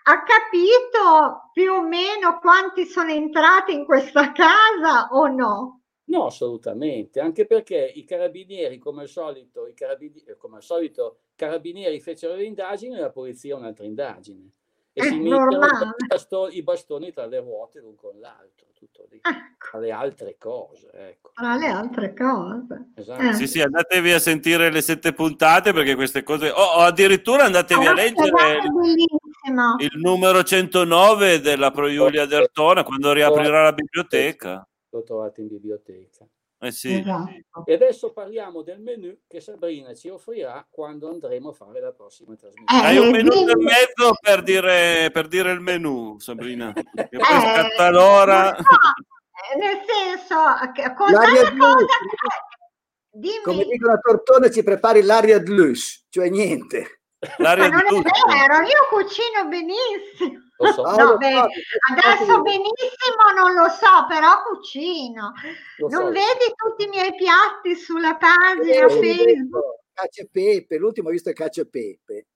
ha capito più o meno quanti sono entrati in questa casa o no? No, assolutamente, anche perché i carabinieri, come al solito, i carabinieri, come al solito, carabinieri fecero le indagini e la polizia un'altra indagine. E È si mettono i bastoni tra le ruote l'un con l'altro, tutto lì. Ecco. Tra le altre cose, ecco. Tra le altre cose. Esatto. Eh. Sì, sì, andatevi a sentire le sette puntate perché queste cose... O oh, addirittura andatevi oh, a leggere il, il, numero 109 della Pro Giulia d'Ertona quando riaprirà la biblioteca. Lo trovate in biblioteca. Eh sì. Esatto. E adesso parliamo del menu che Sabrina ci offrirà quando andremo a fare la prossima trasmissione. Eh, Hai un minuto e mezzo per dire, per dire il menu, Sabrina. Che poi eh, scatta l'ora. No, nel senso, con l'aria cosa... Dimmi. Come dicono a Tortone, ci prepari l'aria de luce, cioè niente. L'aria Ma non è vero, io cucino benissimo. So. No, beh, adesso benissimo non lo so, però cucino. Lo non so. vedi tutti i miei piatti sulla pagina Facebook? Cacio e pepe, l'ultimo ho visto è cacio e pepe.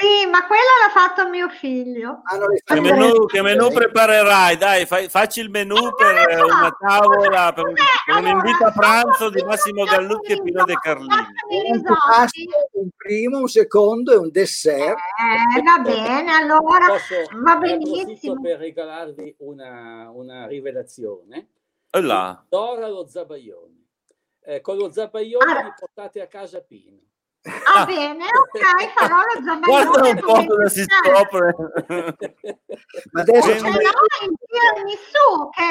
Sì, ma quello l'ha fatto mio figlio. Ah, che, menù, che menù preparerai? Dai, fai, facci il menù eh, per so. una tavola, per un, per un invito a pranzo di Massimo Galluzzi e Pino De Carlini. Un, pasto, un primo, un secondo e un dessert. Eh, va bene, allora Posso, va benissimo. per regalarvi una, una rivelazione. Là. Dora lo zabaione. Eh, con lo zabaione ah. portate a casa Pino. Va bene, ok, farò lo zabaione. un po' dove si scopre. Ma adesso c'è no, il tiramisù, che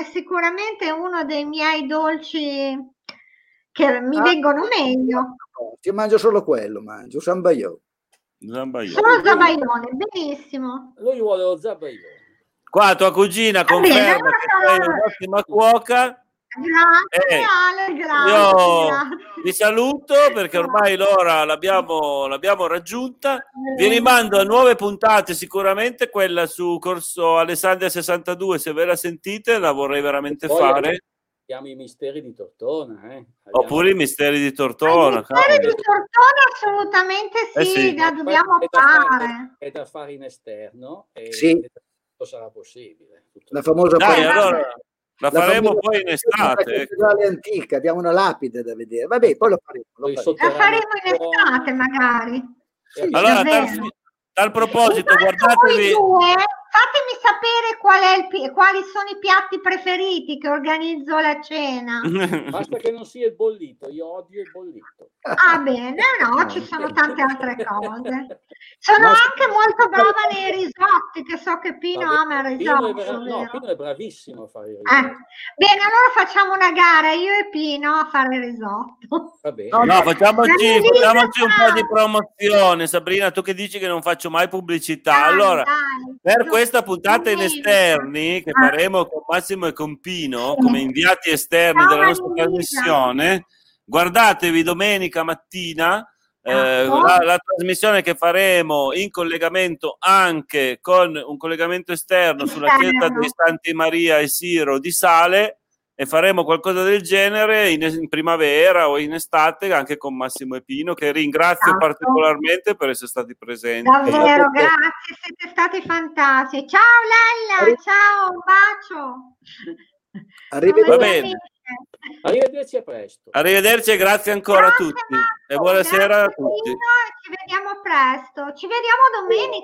è sicuramente uno dei miei dolci che mi Ah. vengono meglio. Io mangio solo quello, mangio Sambaio. Zambaione. Solo zabaione, benissimo. Lui vuole lo zabaione. Qua tua cugina Va bene, conferma allora che sei un'ottima cuoca. Grazie, Eh, Ale, grazie. Io grazie. vi saluto perché ormai l'ora l'abbiamo, l'abbiamo raggiunta. Vi rimando a nuove puntate, sicuramente quella su Corso Alessandria 62, se ve la sentite la vorrei veramente Poi fare. Abbiamo i misteri di Tortona. Eh. Oppure i misteri di Tortona. misteri di. Tortona assolutamente sì, Eh sì. la dobbiamo È da fare- fare. È da fare in esterno e Sì. sarà possibile. La famosa Dai, parete- allora la la faremo poi in estate. della cattedrale antica, abbiamo una lapide da vedere. Vabbè, poi lo faremo. lo faremo. La faremo in estate magari. Abbiamo- Allora, tal, tal proposito, Intanto voi guardatevi. due, fatemi sapere qual è il quali sono i piatti preferiti che organizzo la cena. Basta che non sia il bollito, io odio il bollito. Ah bene, no, ci sono tante altre cose. Sono Ma- anche molto brava nei risotti, che so che Pino Vabbè, ama il Pino è, risotto. bra- no? Pino è bravissimo a fare il Eh, risotto. Bene, allora facciamo una gara, io e Pino a fare il risotto. Va bene. No, No, facciamoci, facciamoci un po' di promozione. Sabrina, tu che dici che non faccio mai pubblicità. Dai, Allora, dai. per Tu- questa puntata in esterni, che Ah. faremo con Massimo e con Pino, come inviati esterni della nostra trasmissione, guardatevi domenica mattina eh, Ecco. la, la trasmissione che faremo in collegamento anche con un collegamento esterno sulla chiesa dei Santi Maria e Siro di Sale e faremo qualcosa del genere in, in primavera o in estate anche con Massimo e Pino che ringrazio Esatto. particolarmente per essere stati presenti. Davvero, Esatto. grazie, siete stati fantastici. Ciao Lella, Arri- ciao, un bacio. Arrivederci. Arrivederci a presto. Arrivederci e grazie ancora a Grazie, tutti Marco, e buonasera a tutti. Pino, Ci vediamo presto. Ci vediamo domenica.